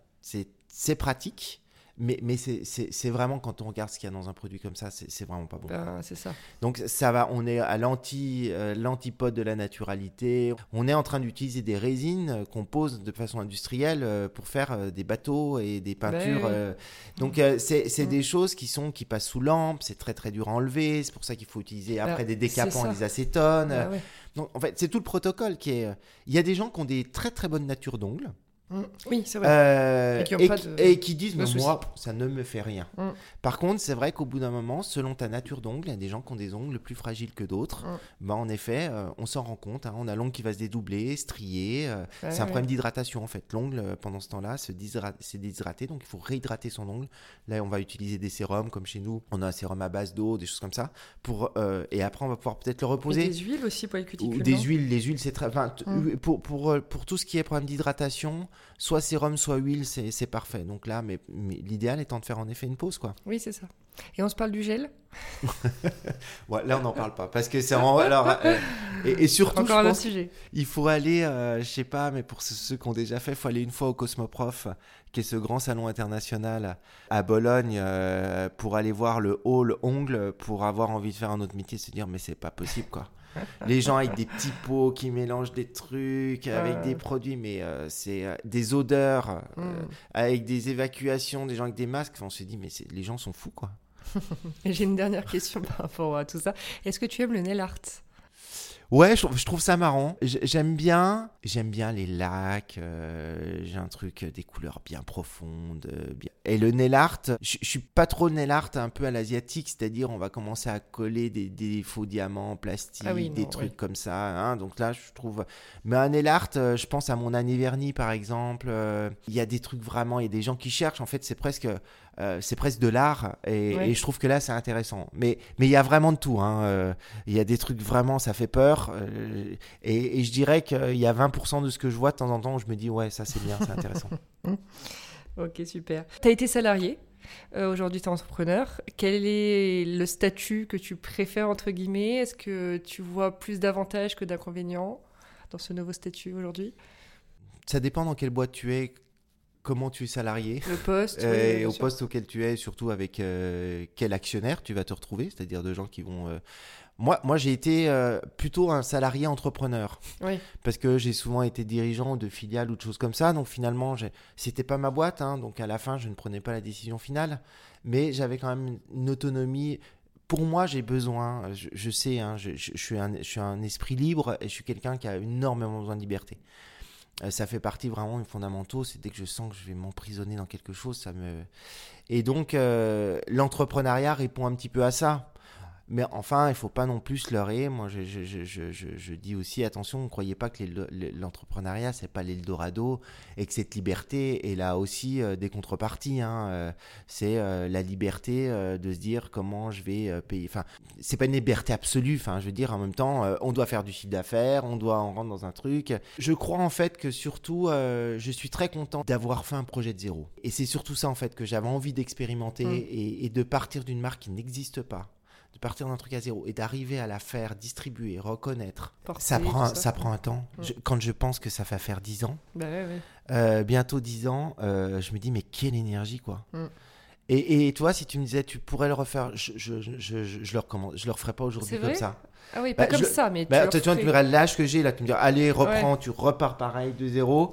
c'est pratique Mais, mais c'est vraiment, quand on regarde ce qu'il y a dans un produit comme ça, c'est vraiment pas bon. Ben, c'est ça. Donc ça va, on est à euh, l'antipode de la naturalité. On est en train d'utiliser des résines qu'on pose de façon industrielle euh, pour faire euh, des bateaux et des ben peintures. Donc c'est des choses qui, sont, qui passent sous lampe, c'est très très dur à enlever. C'est pour ça qu'il faut utiliser ben, après des décapants, des acétones. Donc en fait, c'est tout le protocole qui est... Il y a des gens qui ont des très très bonnes natures d'ongles. Mm. Oui, c'est vrai. Euh, et, qui, disent, mais moi, ça ne me fait rien. Mm. Par contre, c'est vrai qu'au bout d'un moment, selon ta nature d'ongle, il y a des gens qui ont des ongles plus fragiles que d'autres. Ben, en effet, euh, on s'en rend compte. Hein. on a l'ongle qui va se dédoubler, strier. Euh, c'est un problème d'hydratation, en fait. L'ongle, pendant ce temps-là, s'est déshydraté. Donc, il faut réhydrater son ongle. Là, on va utiliser des sérums, comme chez nous. On a un sérum à base d'eau, des choses comme ça. Pour, et après, on va pouvoir peut-être le reposer. Et des huiles aussi pour les cuticules. Ou des huiles. Les huiles, c'est très. Pour, pour, pour tout ce qui est problème d'hydratation, soit sérum, soit huile, c'est parfait. Donc là, mais, l'idéal étant de faire en effet une pause, quoi. Oui, c'est ça. Et on se parle du gel? Ouais, Là, on n'en parle pas parce que c'est vraiment. Alors, euh, et, surtout, Encore un sujet. il faut aller, euh, je sais pas, mais pour ceux, qui ont déjà fait, il faut aller une fois au Cosmoprof, qui est ce grand salon international à Bologne, euh, pour aller voir le hall ongle, pour avoir envie de faire un autre métier, se dire, mais c'est pas possible, quoi les gens avec des petits pots qui mélangent des trucs avec des produits, mais euh, c'est euh, des odeurs, euh, mm. avec des évacuations, des gens avec des masques. on se dit, mais les gens sont fous, quoi. J'ai une dernière question par rapport à tout ça. Est-ce que tu aimes le nail art? Ouais, je, trouve ça marrant. J'aime bien, j'aime bien les lacs. Euh, j'ai un truc euh, des couleurs bien profondes. Euh, bien... Et le nail art, je, suis pas trop nail art un peu à l'asiatique, c'est-à-dire on va commencer à coller des, faux diamants plastiques, ah des trucs comme ça. Hein. donc là, je trouve. Mais un nail art, je pense à mon année vernie par exemple. Il y a des trucs vraiment, il y a des gens qui cherchent. En fait, c'est presque euh, c'est presque de l'art et, je trouve que là c'est intéressant. Mais mais il y a vraiment de tout. Hein. Euh, il y a des trucs vraiment ça fait peur euh, et, je dirais qu'il y a 20% de ce que je vois de temps en temps où je me dis ouais ça c'est bien, c'est intéressant. ok super. Tu as été salarié. Aujourd'hui, tu es entrepreneur. Quel est le statut que tu préfères, entre guillemets? Est-ce que tu vois plus d'avantages que d'inconvénients dans ce nouveau statut aujourd'hui? Ça dépend dans quelle boîte tu es, comment tu es salarié. Le poste. et au poste auquel tu es, surtout avec euh, quel actionnaire tu vas te retrouver, c'est-à-dire de gens qui vont. Euh, moi, moi j'ai été euh, plutôt un salarié entrepreneur. Oui. Parce que j'ai souvent été dirigeant de filiales ou de choses comme ça. Donc finalement, c'était pas ma boîte. Hein, donc à la fin, je ne prenais pas la décision finale. Mais j'avais quand même une autonomie pour moi, j'ai besoin, je, sais, hein, je, suis un, je suis un esprit libre et je suis quelqu'un qui a énormément besoin de liberté. Euh, ça fait partie vraiment des fondamentaux. C'est dès que je sens que je vais m'emprisonner dans quelque chose, ça me. Et donc, euh, l'entrepreneuriat répond un petit peu à ça. Mais enfin, il faut pas non plus se leurrer. Moi, je, je, je, je dis aussi attention, ne croyez pas que l'entrepreneuriat, c'est pas l'Eldorado et que cette liberté est là aussi euh, des contreparties. Hein. Euh, c'est euh, la liberté de se dire comment je vais payer. Enfin, c'est pas une liberté absolue. Enfin, je veux dire, en même temps, on doit faire du chiffre d'affaires, on doit en rentrer dans un truc. Je crois en fait que surtout, je suis très content d'avoir fait un projet de zéro. Et c'est surtout ça en fait que j'avais envie d'expérimenter mmh. et, et de partir d'une marque qui n'existe pas de partir d'un truc à zéro et d'arriver à la faire distribuer, reconnaître, ça, prend, ça. prend un temps. Mm. quand je pense que ça va faire 10 ans, bah euh, bientôt 10 ans, euh, je me dis, mais quelle énergie, quoi. Mm. Et, et, toi, si tu me disais, tu pourrais le refaire, je, je, je, je, le recommande, je le referais pas aujourd'hui comme ça. Ah oui, pas bah, comme ça, mais bah, tu, vois, tu verras l'âge que j'ai, là, tu me diras, allez, reprends, tu repars pareil de zéro.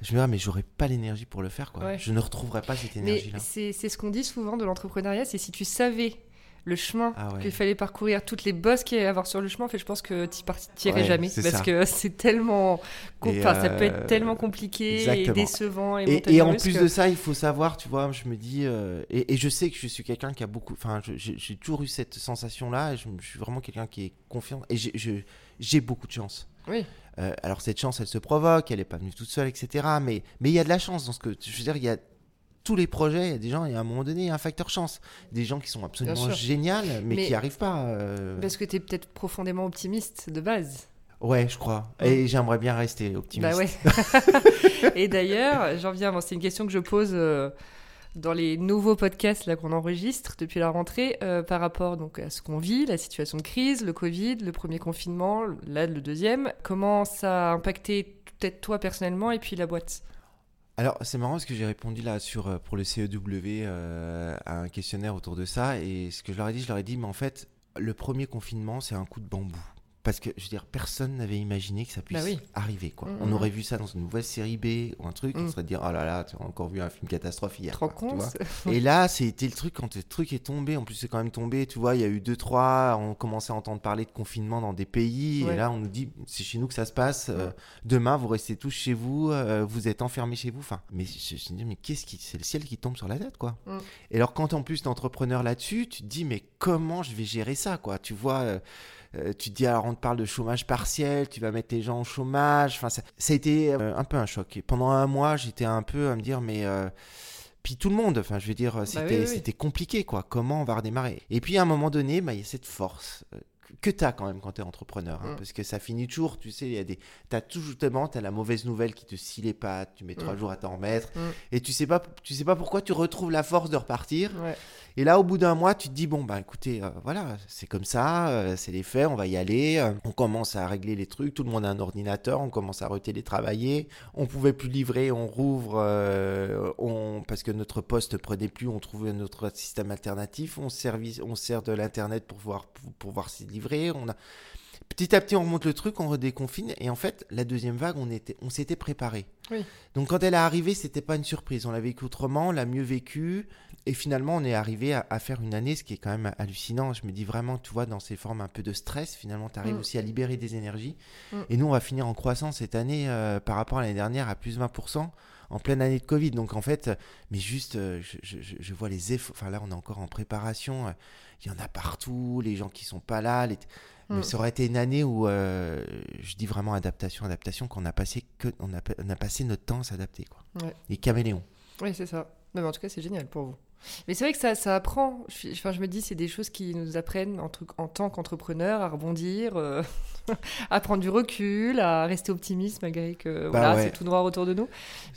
Je me dis, mais j'aurais pas l'énergie pour le faire, quoi. Je ne retrouverai pas cette énergie-là. C'est ce qu'on dit souvent de l'entrepreneuriat, c'est si tu savais le chemin ah qu'il fallait parcourir, toutes les bosses qu'il y avait à avoir sur le chemin, en fait, je pense que tu partirais jamais parce que c'est tellement, ça peut être euh, tellement compliqué et décevant et, et, en plus de ça, il faut savoir, tu vois, je me dis euh, et, je sais que je suis quelqu'un qui a beaucoup, enfin, j'ai toujours eu cette sensation-là. Je, je, suis vraiment quelqu'un qui est confiant et j'ai beaucoup de chance. Oui. Euh, alors cette chance, elle se provoque, elle n'est pas venue toute seule, etc. Mais mais il y a de la chance dans ce que je veux dire, il y a tous les projets, il y a des gens, et à un moment donné, il y a un facteur chance. Des gens qui sont absolument géniaux, mais, qui n'y arrivent pas. Euh. Parce que tu es peut-être profondément optimiste de base. Ouais, je crois. Et j'aimerais bien rester optimiste. Bah ouais. et d'ailleurs, j'en viens, c'est une question que je pose euh, dans les nouveaux podcasts là qu'on enregistre depuis la rentrée euh, par rapport donc à ce qu'on vit, la situation de crise, le Covid, le premier confinement, là le deuxième. Comment ça a impacté peut-être toi personnellement et puis la boîte? Alors, c'est marrant parce que j'ai répondu là sur, pour le CEW à un questionnaire autour de ça. Et ce que je leur ai dit, je leur ai dit, mais en fait, le premier confinement, c'est un coup de bambou. Parce que, je veux dire, personne n'avait imaginé que ça puisse bah arriver. Quoi. Mm, on mm, aurait mm. vu ça dans une nouvelle série B ou un truc, on serait dire, oh là là, tu as encore vu un film catastrophe hier. Trop con. Et là, c'était le truc, quand le truc est tombé, en plus c'est quand même tombé, tu vois, il y a eu deux, trois, on commençait à entendre parler de confinement dans des pays, et là on nous dit, c'est chez nous que ça se passe, euh, demain vous restez tous chez vous, euh, vous êtes enfermés chez vous. Enfin, mais je me dis, mais qu'est-ce qui, c'est le ciel qui tombe sur la tête, quoi. Et alors quand en plus t'es entrepreneur là-dessus, tu te dis, mais comment je vais gérer ça, quoi. Tu vois, euh, euh, tu te dis alors on te parle de chômage partiel, tu vas mettre les gens au chômage. Enfin, ça, a été euh, un peu un choc. Et pendant un mois, j'étais un peu à me dire mais euh, puis tout le monde, enfin je veux dire, bah c'était compliqué quoi. Comment on va redémarrer? Et puis à un moment donné, bah, il y a cette force que tu as quand même quand tu es entrepreneur. Hein, mm. Parce que ça finit toujours, tu sais, il y a des. Tu as toujours, justement, tu as la mauvaise nouvelle qui te scie les pattes, tu mets trois mm. jours à t'en remettre. Mm. Et tu sais, pas, tu sais pas pourquoi tu retrouves la force de repartir. Et là, au bout d'un mois, tu te dis, bon, bah écoutez, euh, voilà, c'est comme ça, euh, c'est les faits, on va y aller. Euh, on commence à régler les trucs, tout le monde a un ordinateur, on commence à retélétravailler. On pouvait plus livrer, on rouvre, on, parce que notre poste ne prenait plus, on trouve notre système alternatif, on, service, on sert de l'Internet pour pouvoir, pour pouvoir s'y livrer. On a... Petit à petit, on remonte le truc, on redéconfine. Et en fait, la deuxième vague, on, était, on s'était préparé. Donc quand elle est arrivée, c'était pas une surprise. On l'a vécu autrement, on l'a mieux vécu. Et finalement, on est arrivé à, faire une année, ce qui est quand même hallucinant. Je me dis vraiment, tu vois, dans ces formes un peu de stress, finalement, tu arrives mm. aussi à libérer des énergies. Mm. Et nous, on va finir en croissance cette année euh, par rapport à l'année dernière à plus 20% en pleine année de Covid. Donc en fait, mais juste, euh, je, vois les efforts. Enfin là, on est encore en préparation. Il y en a partout, les gens qui sont pas là. Mais mm. ça aurait été une année où, euh, je dis vraiment adaptation, adaptation, qu'on a passé que, on a, on a passé notre temps à s'adapter, quoi. Ouais. Les caméléons. Oui, c'est ça. mais en tout cas, c'est génial pour vous. Mais c'est vrai que ça, ça apprend. Enfin, je me dis, c'est des choses qui nous apprennent en, en tant qu'entrepreneur à rebondir, euh, à prendre du recul, à rester optimiste malgré que bah voilà, c'est tout noir autour de nous.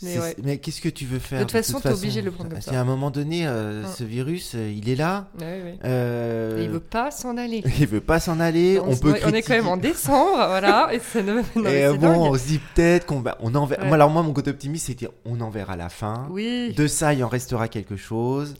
Mais, mais qu'est-ce que tu veux faire De toute façon, tu es obligé de le prendre comme ça. À un moment donné, euh, ce virus, euh, il est là. Ouais, Et il veut pas s'en aller. il veut pas s'en aller. On, peut. On est quand même en décembre, voilà. Et, ça ne... et bon, on se dit peut-être qu'on va. On enverra... Moi, alors moi, mon côté optimiste, c'était on en verra la fin. Oui. De ça, il en restera quelque chose.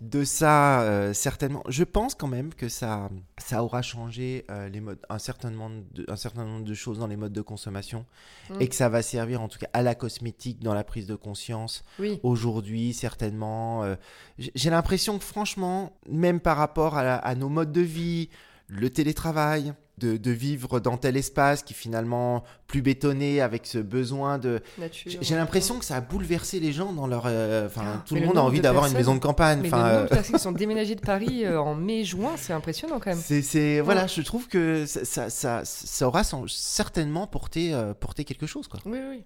De ça, euh, certainement. Je pense quand même que ça, ça aura changé euh, les modes, un certain, nombre de, un certain nombre de choses dans les modes de consommation mm. et que ça va servir en tout cas à la cosmétique dans la prise de conscience. Aujourd'hui, certainement. Euh, j'ai l'impression que franchement, même par rapport à nos modes de vie, le télétravail, de, vivre dans tel espace qui finalement plus bétonné avec ce besoin de j'ai l'impression que ça a bouleversé les gens dans leur euh, enfin ah, tout le monde a envie d'avoir une maison de campagne mais enfin euh, personnes qui sont déménagées de Paris euh, en mai juin c'est impressionnant quand même. C'est voilà je trouve que ça, ça, ça, aura certainement porté porté quelque chose quoi. Oui oui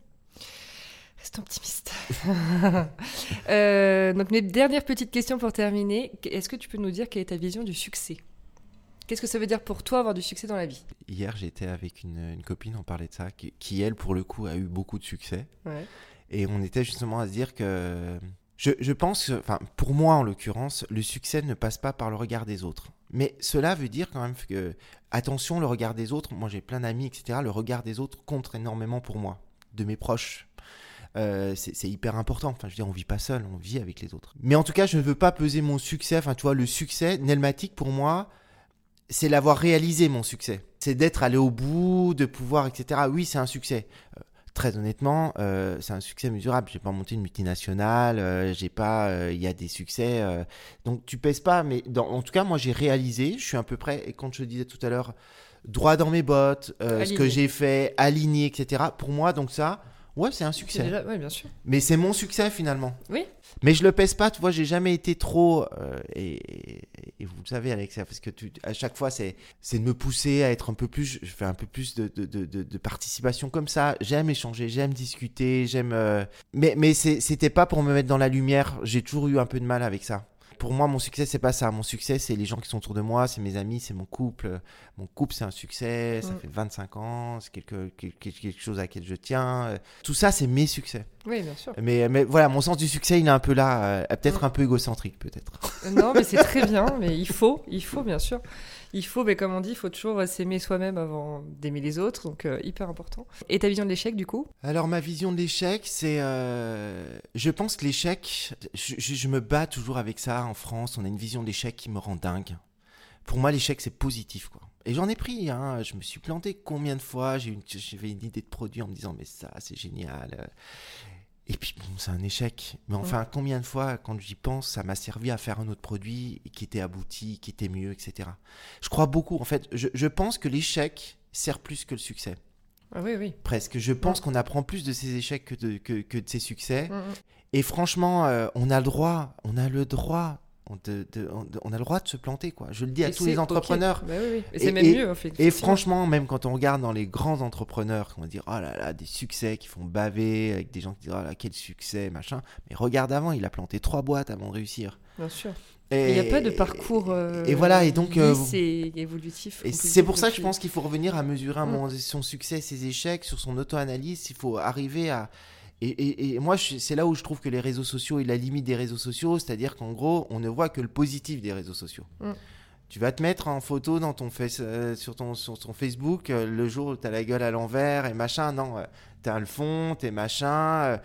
Reste optimiste. donc, mes dernières petites questions pour terminer. Est-ce que tu peux nous dire quelle est ta vision du succès? Qu'est-ce que ça veut dire pour toi avoir du succès dans la vie? Hier, j'étais avec une, copine, on parlait de ça, qui, elle, pour le coup, a eu beaucoup de succès. Et on était justement à se dire que je, je pense, enfin, pour moi en l'occurrence, le succès ne passe pas par le regard des autres. Mais cela veut dire quand même que, attention, le regard des autres, moi j'ai plein d'amis, etc., le regard des autres compte énormément pour moi, de mes proches. Euh, c'est hyper important. Enfin, je veux dire, on vit pas seul, on vit avec les autres. Mais en tout cas, je ne veux pas peser mon succès. Enfin, tu vois, le succès, Nelmatic, pour moi, c'est l'avoir réalisé mon succès. C'est d'être allé au bout, de pouvoir, etc. Oui, c'est un succès. Euh, très honnêtement, euh, c'est un succès mesurable. J'ai pas monté une multinationale, euh, j'ai pas, il y a des succès. donc tu pèses pas, mais en tout cas, moi j'ai réalisé. Je suis à peu près, et quand je le disais tout à l'heure, droit dans mes bottes, ce que j'ai fait, aligné, etc. Pour moi, donc ça, ouais, c'est un succès. Oui, bien sûr. Mais c'est mon succès finalement. Oui. Mais je le pèse pas, tu vois, j'ai jamais été trop. Euh, et, vous le savez, Alexia, parce que à chaque fois, c'est de me pousser à être un peu plus. Je fais un peu plus de, de, de, de participation comme ça. J'aime échanger, j'aime discuter, j'aime. Euh, mais mais c'était pas pour me mettre dans la lumière. J'ai toujours eu un peu de mal avec ça pour moi, mon succès, c'est pas ça. Mon succès, c'est les gens qui sont autour de moi, c'est mes amis, c'est mon couple. Mon couple, c'est un succès, ça mm. fait 25 ans, c'est quelque, quelque, chose à laquelle je tiens. Tout ça, c'est mes succès. Oui, bien sûr. Mais, mais voilà, mon sens du succès, il est un peu là, euh, peut-être mm. un peu égocentrique, peut-être. Non, mais c'est très bien, mais il faut, il faut, bien sûr. Il faut, mais comme on dit, il faut toujours s'aimer soi-même avant d'aimer les autres, donc euh, hyper important. Et ta vision de l'échec, du coup? Alors, ma vision de l'échec, c'est. Euh, je pense que l'échec, je, me bats toujours avec ça en France. On a une vision de l'échec qui me rend dingue. Pour moi, l'échec, c'est positif, quoi. Et j'en ai pris, hein. je me suis planté combien de fois, j'avais une idée de produit en me disant mais ça c'est génial. Et puis bon, c'est un échec. Mais enfin, combien de fois, quand j'y pense, ça m'a servi à faire un autre produit qui était abouti, qui était mieux, etc. Je crois beaucoup, en fait, je, pense que l'échec sert plus que le succès. Ah oui, oui. Presque. Je pense qu'on apprend plus de ses échecs que de, que, que de ses succès. Et franchement, euh, on a le droit, on a le droit on, a le droit de se planter, quoi. Je le dis à tous les entrepreneurs. Bah et c'est même mieux, en fait. Et franchement, même quand on regarde dans les grands entrepreneurs, on va dire, oh là là, des succès qui font baver, avec des gens qui disent, oh là, quel succès, machin. Mais regarde avant, il a planté trois boîtes avant de réussir. Bien sûr. Il n'y a pas de parcours euh, et voilà et donc euh, évolutif. Et c'est pour ça que je pense qu'il faut revenir à mesurer mm. son succès, ses échecs, sur son auto-analyse. Il faut arriver à, et, moi, c'est là où je trouve que les réseaux sociaux et la limite des réseaux sociaux, c'est-à-dire qu'en gros, on ne voit que le positif des réseaux sociaux. Mm. Tu vas te mettre en photo dans ton euh, sur, ton, sur ton Facebook euh, le jour où tu as la gueule à l'envers et machin. Non, euh, tu as le fond, t'es machin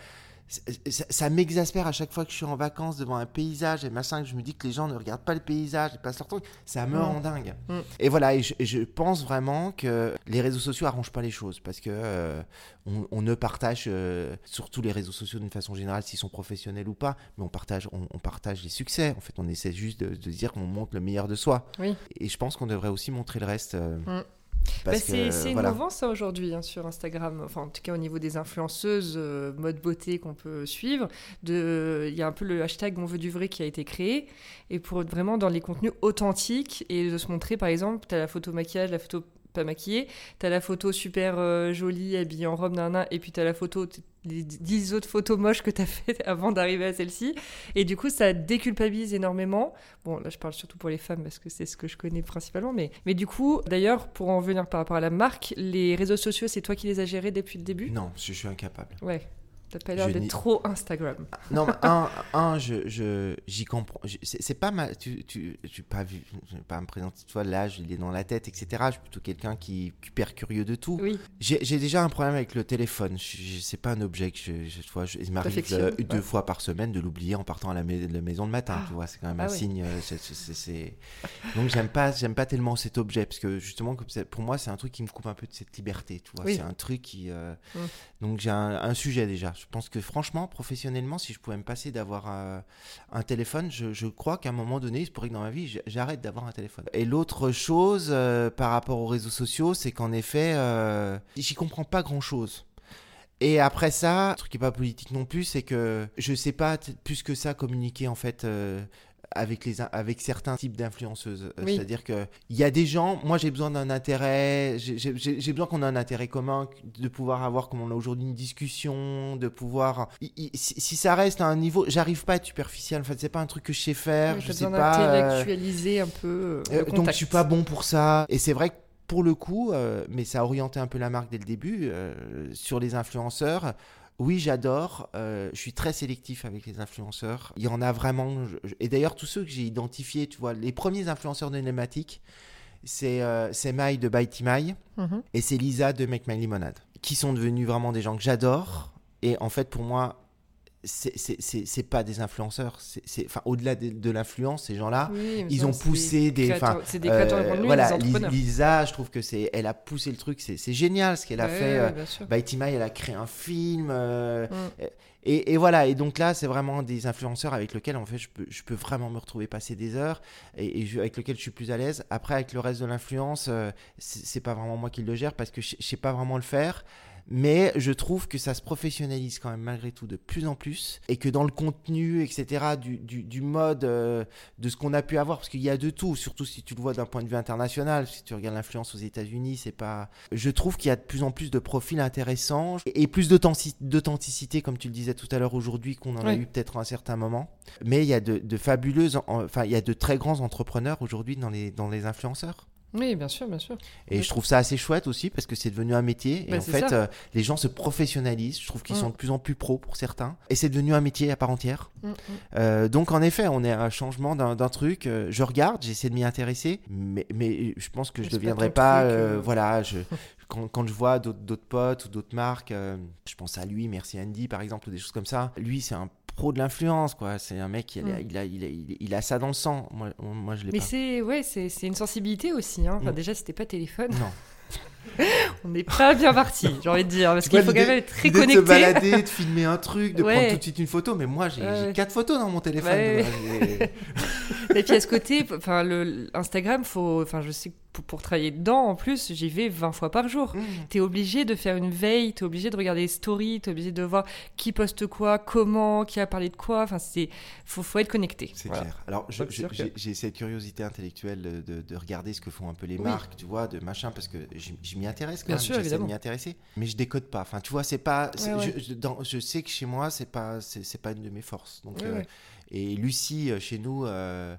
ça, m'exaspère à chaque fois que je suis en vacances devant un paysage et machin, que je me dis que les gens ne regardent pas le paysage, ils passent leur temps, ça me rend dingue. Mm. Et voilà, et je, pense vraiment que les réseaux sociaux arrangent pas les choses parce que euh, on, ne partage, euh, surtout les réseaux sociaux d'une façon générale, s'ils sont professionnels ou pas, mais on partage, on, partage les succès. En fait, on essaie juste de, dire qu'on montre le meilleur de soi. Et je pense qu'on devrait aussi montrer le reste. Euh, Bah, c'est innovant ça aujourd'hui hein, sur Instagram, enfin en tout cas au niveau des influenceuses euh, mode beauté qu'on peut suivre. Il y a un peu le hashtag On veut du vrai qui a été créé et pour être vraiment dans les contenus authentiques et de se montrer par exemple, tu as la photo maquillage, la photo pas maquillée, tu as la photo super euh, jolie habillée en robe nana et puis tu as la photo les dix autres photos moches que tu as faites avant d'arriver à celle-ci. Et du coup, ça déculpabilise énormément. Bon, là, je parle surtout pour les femmes parce que c'est ce que je connais principalement. Mais, mais du coup, d'ailleurs, pour en venir par rapport à la marque, les réseaux sociaux, c'est toi qui les as gérés depuis le début? Non, je suis incapable. Ouais. T'as pas l'air d'être trop Instagram. Non, mais un, un je, j'y comprends. C'est pas ma. Tu, tu, tu pas vu, pas me présenter, tu vois, l'âge, il est dans la tête, etc. Je suis plutôt quelqu'un qui est hyper curieux de tout. Oui. J'ai déjà un problème avec le téléphone. C'est pas un objet que je. je, vois, il m'arrive euh, deux fois par semaine de l'oublier en partant à la, la, maison le matin. Tu vois, c'est quand même ah un signe. Euh, c'est Donc, j'aime pas, j'aime pas tellement cet objet parce que justement, pour moi, c'est un truc qui me coupe un peu de cette liberté. Tu vois, c'est un truc qui. Euh, mm. Donc, j'ai un, un sujet déjà. Je pense que franchement, professionnellement, si je pouvais me passer d'avoir euh, un téléphone, je, crois qu'à un moment donné, il se pourrait que dans ma vie, j'arrête d'avoir un téléphone. Et l'autre chose euh, par rapport aux réseaux sociaux, c'est qu'en effet, euh, j'y comprends pas grand-chose. Et après ça, un truc qui n'est pas politique non plus, c'est que je sais pas plus que ça communiquer en fait avec, les, avec certains types d'influenceuses. Euh, c'est-à-dire qu'il y a des gens, moi j'ai besoin d'un intérêt, j'ai besoin qu'on ait un intérêt commun, de pouvoir avoir, comme on a aujourd'hui, une discussion, de pouvoir. Si, ça reste à un niveau, j'arrive pas à être superficiel, en fait, c'est pas un truc que je sais faire, je sais pas. intellectualiser un peu. Euh, donc je suis pas bon pour ça. Et c'est vrai que pour le coup, mais ça a orienté un peu la marque dès le début, sur les influenceurs. Oui, j'adore. Euh, je suis très sélectif avec les influenceurs. Il y en a vraiment. Et d'ailleurs, tous ceux que j'ai identifiés, tu vois, les premiers influenceurs de Nematic, c'est euh, Mai de By Mai mhm. et c'est Lisa de Make My Lemonade, qui sont devenus vraiment des gens que j'adore. Et en fait, pour moi, c'est pas des influenceurs. C'est enfin au-delà de, l'influence, ces gens-là, ils ont poussé des. C'est des créateurs de contenu, voilà, Lisa, je trouve que c'est, elle a poussé le truc. C'est génial ce qu'elle a fait. Euh, elle a créé un film. Euh, mm. et, et, voilà. Et donc là, c'est vraiment des influenceurs avec lesquels en fait je peux, je peux vraiment me retrouver passer des heures et, et avec lesquels je suis plus à l'aise. Après, avec le reste de l'influence, euh, c'est pas vraiment moi qui le gère parce que je, je sais pas vraiment le faire. Mais je trouve que ça se professionnalise quand même malgré tout de plus en plus et que dans le contenu, etc., du, du, du mode euh, de ce qu'on a pu avoir, parce qu'il y a de tout, surtout si tu le vois d'un point de vue international, si tu regardes l'influence aux États-Unis, c'est pas. Je trouve qu'il y a de plus en plus de profils intéressants et, plus d'authenticité, comme tu le disais tout à l'heure aujourd'hui, qu'on en a eu peut-être à un certain moment. Mais il y a de, de fabuleuses, enfin, il y a de très grands entrepreneurs aujourd'hui dans les, dans les influenceurs. Oui, bien sûr, bien sûr. Et je trouve ça assez chouette aussi parce que c'est devenu un métier. et Bah, en fait, euh, les gens se professionnalisent. Je trouve qu'ils Mm. sont de plus en plus pros pour certains. Et c'est devenu un métier à part entière. Mm, mm. Euh, donc en effet, on est à un changement d'un truc. Euh, je regarde, j'essaie de m'y intéresser, mais, mais je pense que je ne deviendrai pas. truc, euh. Voilà, je, quand, quand je vois d'autres d'autres potes ou d'autres marques, euh, je pense à lui, merci Andy par exemple, ou des choses comme ça. Lui, c'est un pro de l'influence, quoi. C'est un mec, il, a, Mm. il, a, il, a, il a- il a ça dans le sang. Moi, moi je l'ai Mais pas. c'est ouais, c'est c'est une sensibilité aussi. Hein. Enfin, Mm. Déjà, c'était pas téléphone. Non. On n'est pas bien parti, j'ai envie de dire, parce qu'il faut quand même être très connecté. De se balader, de filmer un truc, de Ouais. prendre tout de suite une photo. Mais moi, j'ai Ouais, j'ai ouais. quatre photos dans mon téléphone. Ouais, j'ai- Et puis à ce côté, enfin le Instagram, faut, enfin je sais que pour, pour travailler dedans, en plus, j'y vais 20 fois par jour. Mm. T'es obligé de faire une veille, t'es obligé de regarder les stories, t'es obligé de voir qui poste quoi, comment, qui a parlé de quoi. Enfin, c'est, faut, faut être connecté. C'est Voilà. clair. Alors, je- je- que- j'ai cette curiosité intellectuelle de, de regarder ce que font un peu les Oui. marques, tu vois, de machin, parce que j'y j'y m'y intéresse quand Bien même. sûr, J'essaie de m'y intéresser, mais je décode pas. Enfin, tu vois, c'est pas. c'est- Ouais, ouais. Je, je- dans- je sais que chez moi, c'est pas, c'est pas une de mes forces. Donc, Ouais, euh, ouais. et Lucie, euh, chez nous. euh,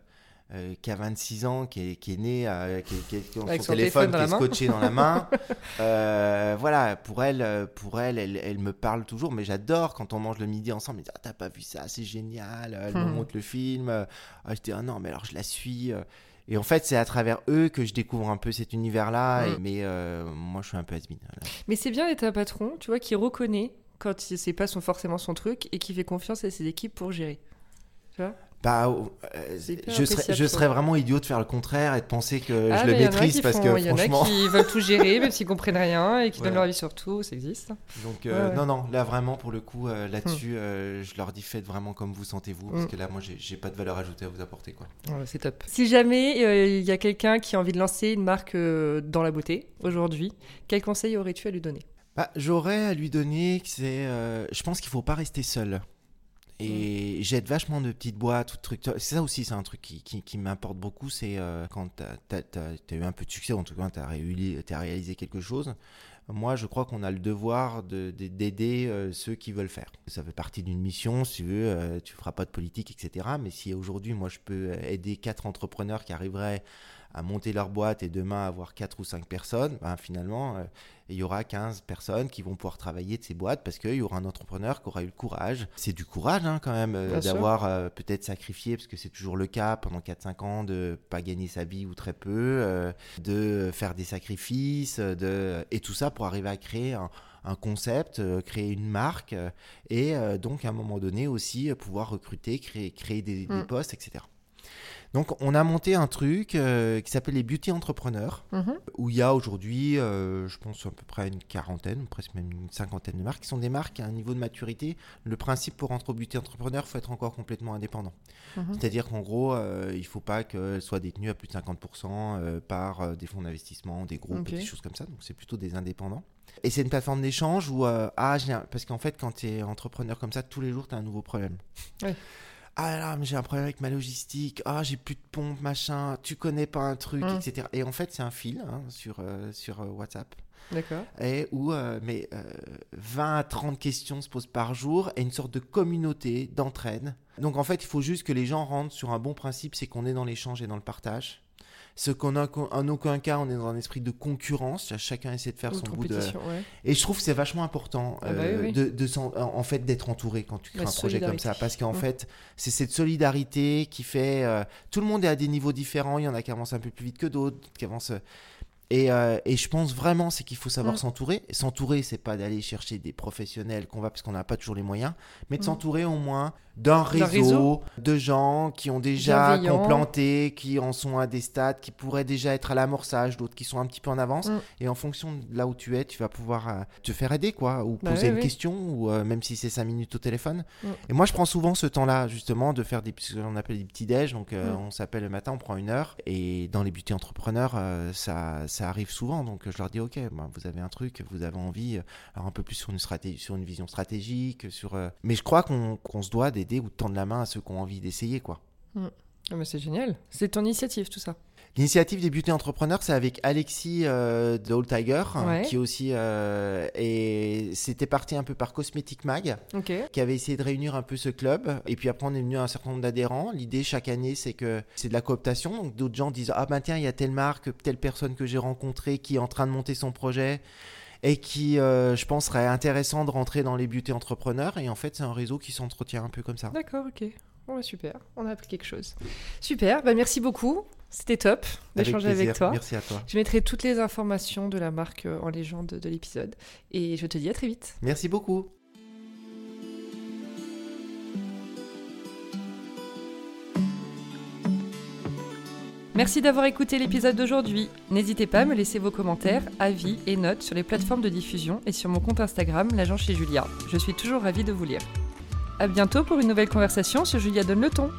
euh, qui a 26 ans, qui est, qui est née, euh, qui, qui qui son, son téléphone, qui est scotché dans la main. Euh, voilà, pour elle, pour elle, elle, elle me parle toujours, mais j'adore quand on mange le midi ensemble. Elle me dit, ah, t'as pas vu ça, c'est génial. Elle me Hmm. montre le film. Ah, je dis, ah non, mais alors je la suis. Et en fait, c'est à travers eux que je découvre un peu cet univers-là. Mm. et- Mais euh, moi, je suis un peu has Mais c'est bien d'être un patron, tu vois, qui reconnaît quand c'est pas son, forcément son truc et qui fait confiance à ses équipes pour gérer. Tu vois? Bah, euh, je, serais, je vraiment idiot de faire le contraire et de penser que Ah, je le mais y en a maîtrise parce font- que Il y en franchement. a qui veulent tout gérer, même s'ils comprennent rien et qui donnent leur avis sur tout, ça existe. Donc, euh, Ouais, ouais. non, non, là vraiment, pour le coup, euh, là-dessus, euh, je leur dis faites vraiment comme vous sentez-vous parce Mm. que là, moi, j'ai- pas de valeur ajoutée à vous apporter. quoi. Ouais, c'est top. Si jamais euh, il y a quelqu'un qui a envie de lancer une marque euh, dans la beauté aujourd'hui, quel conseil aurais-tu à lui donner? Bah, J'aurais à lui donner que c'est. euh, je pense qu'il faut pas rester seul. Et j'aide vachement de petites boîtes ou de trucs. Ça aussi, c'est un truc qui, qui, qui m'importe beaucoup. C'est euh, quand tu as, eu un peu de succès, en tout cas, tu as, réalisé quelque chose. Moi, je crois qu'on a le devoir de- de- d'aider euh, ceux qui veulent faire. Ça fait partie d'une mission. Si tu veux, euh, tu feras pas de politique, etc. Mais si aujourd'hui, moi, je peux aider quatre entrepreneurs qui arriveraient à monter leur boîte et demain avoir 4 ou 5 personnes, ben finalement, euh, il y aura 15 personnes qui vont pouvoir travailler de ces boîtes parce qu'il y aura un entrepreneur qui aura eu le courage. C'est du courage hein, quand même euh, d'avoir euh, peut-être sacrifié, parce que c'est toujours le cas pendant 4-5 ans, de pas gagner sa vie ou très peu, de faire des sacrifices, de... et tout ça pour arriver à créer un, un concept, créer une marque et donc à un moment donné aussi pouvoir recruter, créer, créer des, des Mm. postes, etc. Donc on a monté un truc euh, qui s'appelle les Beauty Entrepreneurs où il y a aujourd'hui, euh, je pense à peu près une quarantaine, presque même une cinquantaine de marques, qui sont des marques à un niveau de maturité. Le principe pour rentrer au beauty entrepreneur, il faut être encore complètement indépendant. Mhm. C'est-à-dire qu'en gros, euh, il ne faut pas qu'elles soient détenues à plus de 50% euh, par des fonds d'investissement, des groupes, des choses comme ça. Donc c'est plutôt des indépendants. Et c'est une plateforme d'échange où, ah, j'ai un- parce qu'en fait, quand tu es entrepreneur comme ça, tous les jours, tu as un nouveau problème. Ouais. Ah là, mais j'ai un problème avec ma logistique. Ah, j'ai plus de pompe, machin. Tu connais pas un truc, Mm. etc. Et en fait, c'est un fil hein, sur, euh, sur euh, WhatsApp. D'accord. Et où euh, mais, euh, 20 à 30 questions se posent par jour et une sorte de communauté d'entraide. Donc en fait, il faut juste que les gens rentrent sur un bon principe, c'est qu'on est dans l'échange et dans le partage. Ce qu'on a en aucun cas, on est dans un esprit de concurrence. Chacun essaie de faire Ou son bout de. ouais. Et je trouve que c'est vachement important Ah bah euh, oui, oui. de, de s'en- en fait d'être entouré quand tu crées La un projet comme ça, parce qu'en Mm. fait c'est cette solidarité qui fait euh, tout le monde est à des niveaux différents. Il y en a qui avancent un peu plus vite que d'autres, qui avancent. Et, euh, et je pense vraiment c'est qu'il faut savoir Mm. s'entourer. S'entourer, c'est pas d'aller chercher des professionnels qu'on va parce qu'on n'a pas toujours les moyens, mais de Mm. s'entourer au moins d'un réseau, réseau. de gens qui ont déjà qui ont Bienveillants. planté, qui en sont à des stades, qui pourraient déjà être à l'amorçage, d'autres qui sont un petit peu en avance. Mm. Et en fonction de là où tu es, tu vas pouvoir euh, te faire aider, quoi, ou Bah poser oui, une oui. question, ou euh, même si c'est 5 minutes au téléphone. Mm. Et moi, je prends souvent ce temps-là, justement, de faire des, ce qu'on appelle des petits déj. Donc, on s'appelle le matin, on prend une heure. Et dans les beauty entrepreneurs, ça, ça arrive souvent. Donc, je leur dis, OK, ben, vous avez un truc, vous avez envie, euh, alors un peu plus sur une, stratégie, sur une vision stratégique. sur. euh, Mais je crois qu'on se doit d'aider ou de tendre la main à ceux qui ont envie d'essayer, quoi. Ah, mais c'est génial. C'est ton initiative, tout ça. L'initiative des beauty entrepreneurs, c'est avec Alexis euh, de Old Tiger, qui aussi euh, et c'était parti un peu par Cosmetic Mag, qui avait essayé de réunir un peu ce club. Et puis après, on est venu à un certain nombre d'adhérents. L'idée chaque année, c'est que c'est de la cooptation. Donc d'autres gens disent ah ben tiens, il y a telle marque, telle personne que j'ai rencontrée qui est en train de monter son projet et qui, euh, je pense, serait intéressant de rentrer dans les beauty entrepreneurs. Et en fait, c'est un réseau qui s'entretient un peu comme ça. D'accord, ok. Bon, bah, super, on a appris quelque chose. Super, bah, merci beaucoup. C'était top d'échanger avec, toi. Merci à toi. Je mettrai toutes les informations de la marque euh, en légende de l'épisode. Et je te dis à très vite. Merci beaucoup. Merci d'avoir écouté l'épisode d'aujourd'hui. N'hésitez pas à me laisser vos commentaires, avis et notes sur les plateformes de diffusion et sur mon compte Instagram, l'agent chez Julia. Je suis toujours ravie de vous lire. À bientôt pour une nouvelle conversation sur Julia Donne le ton.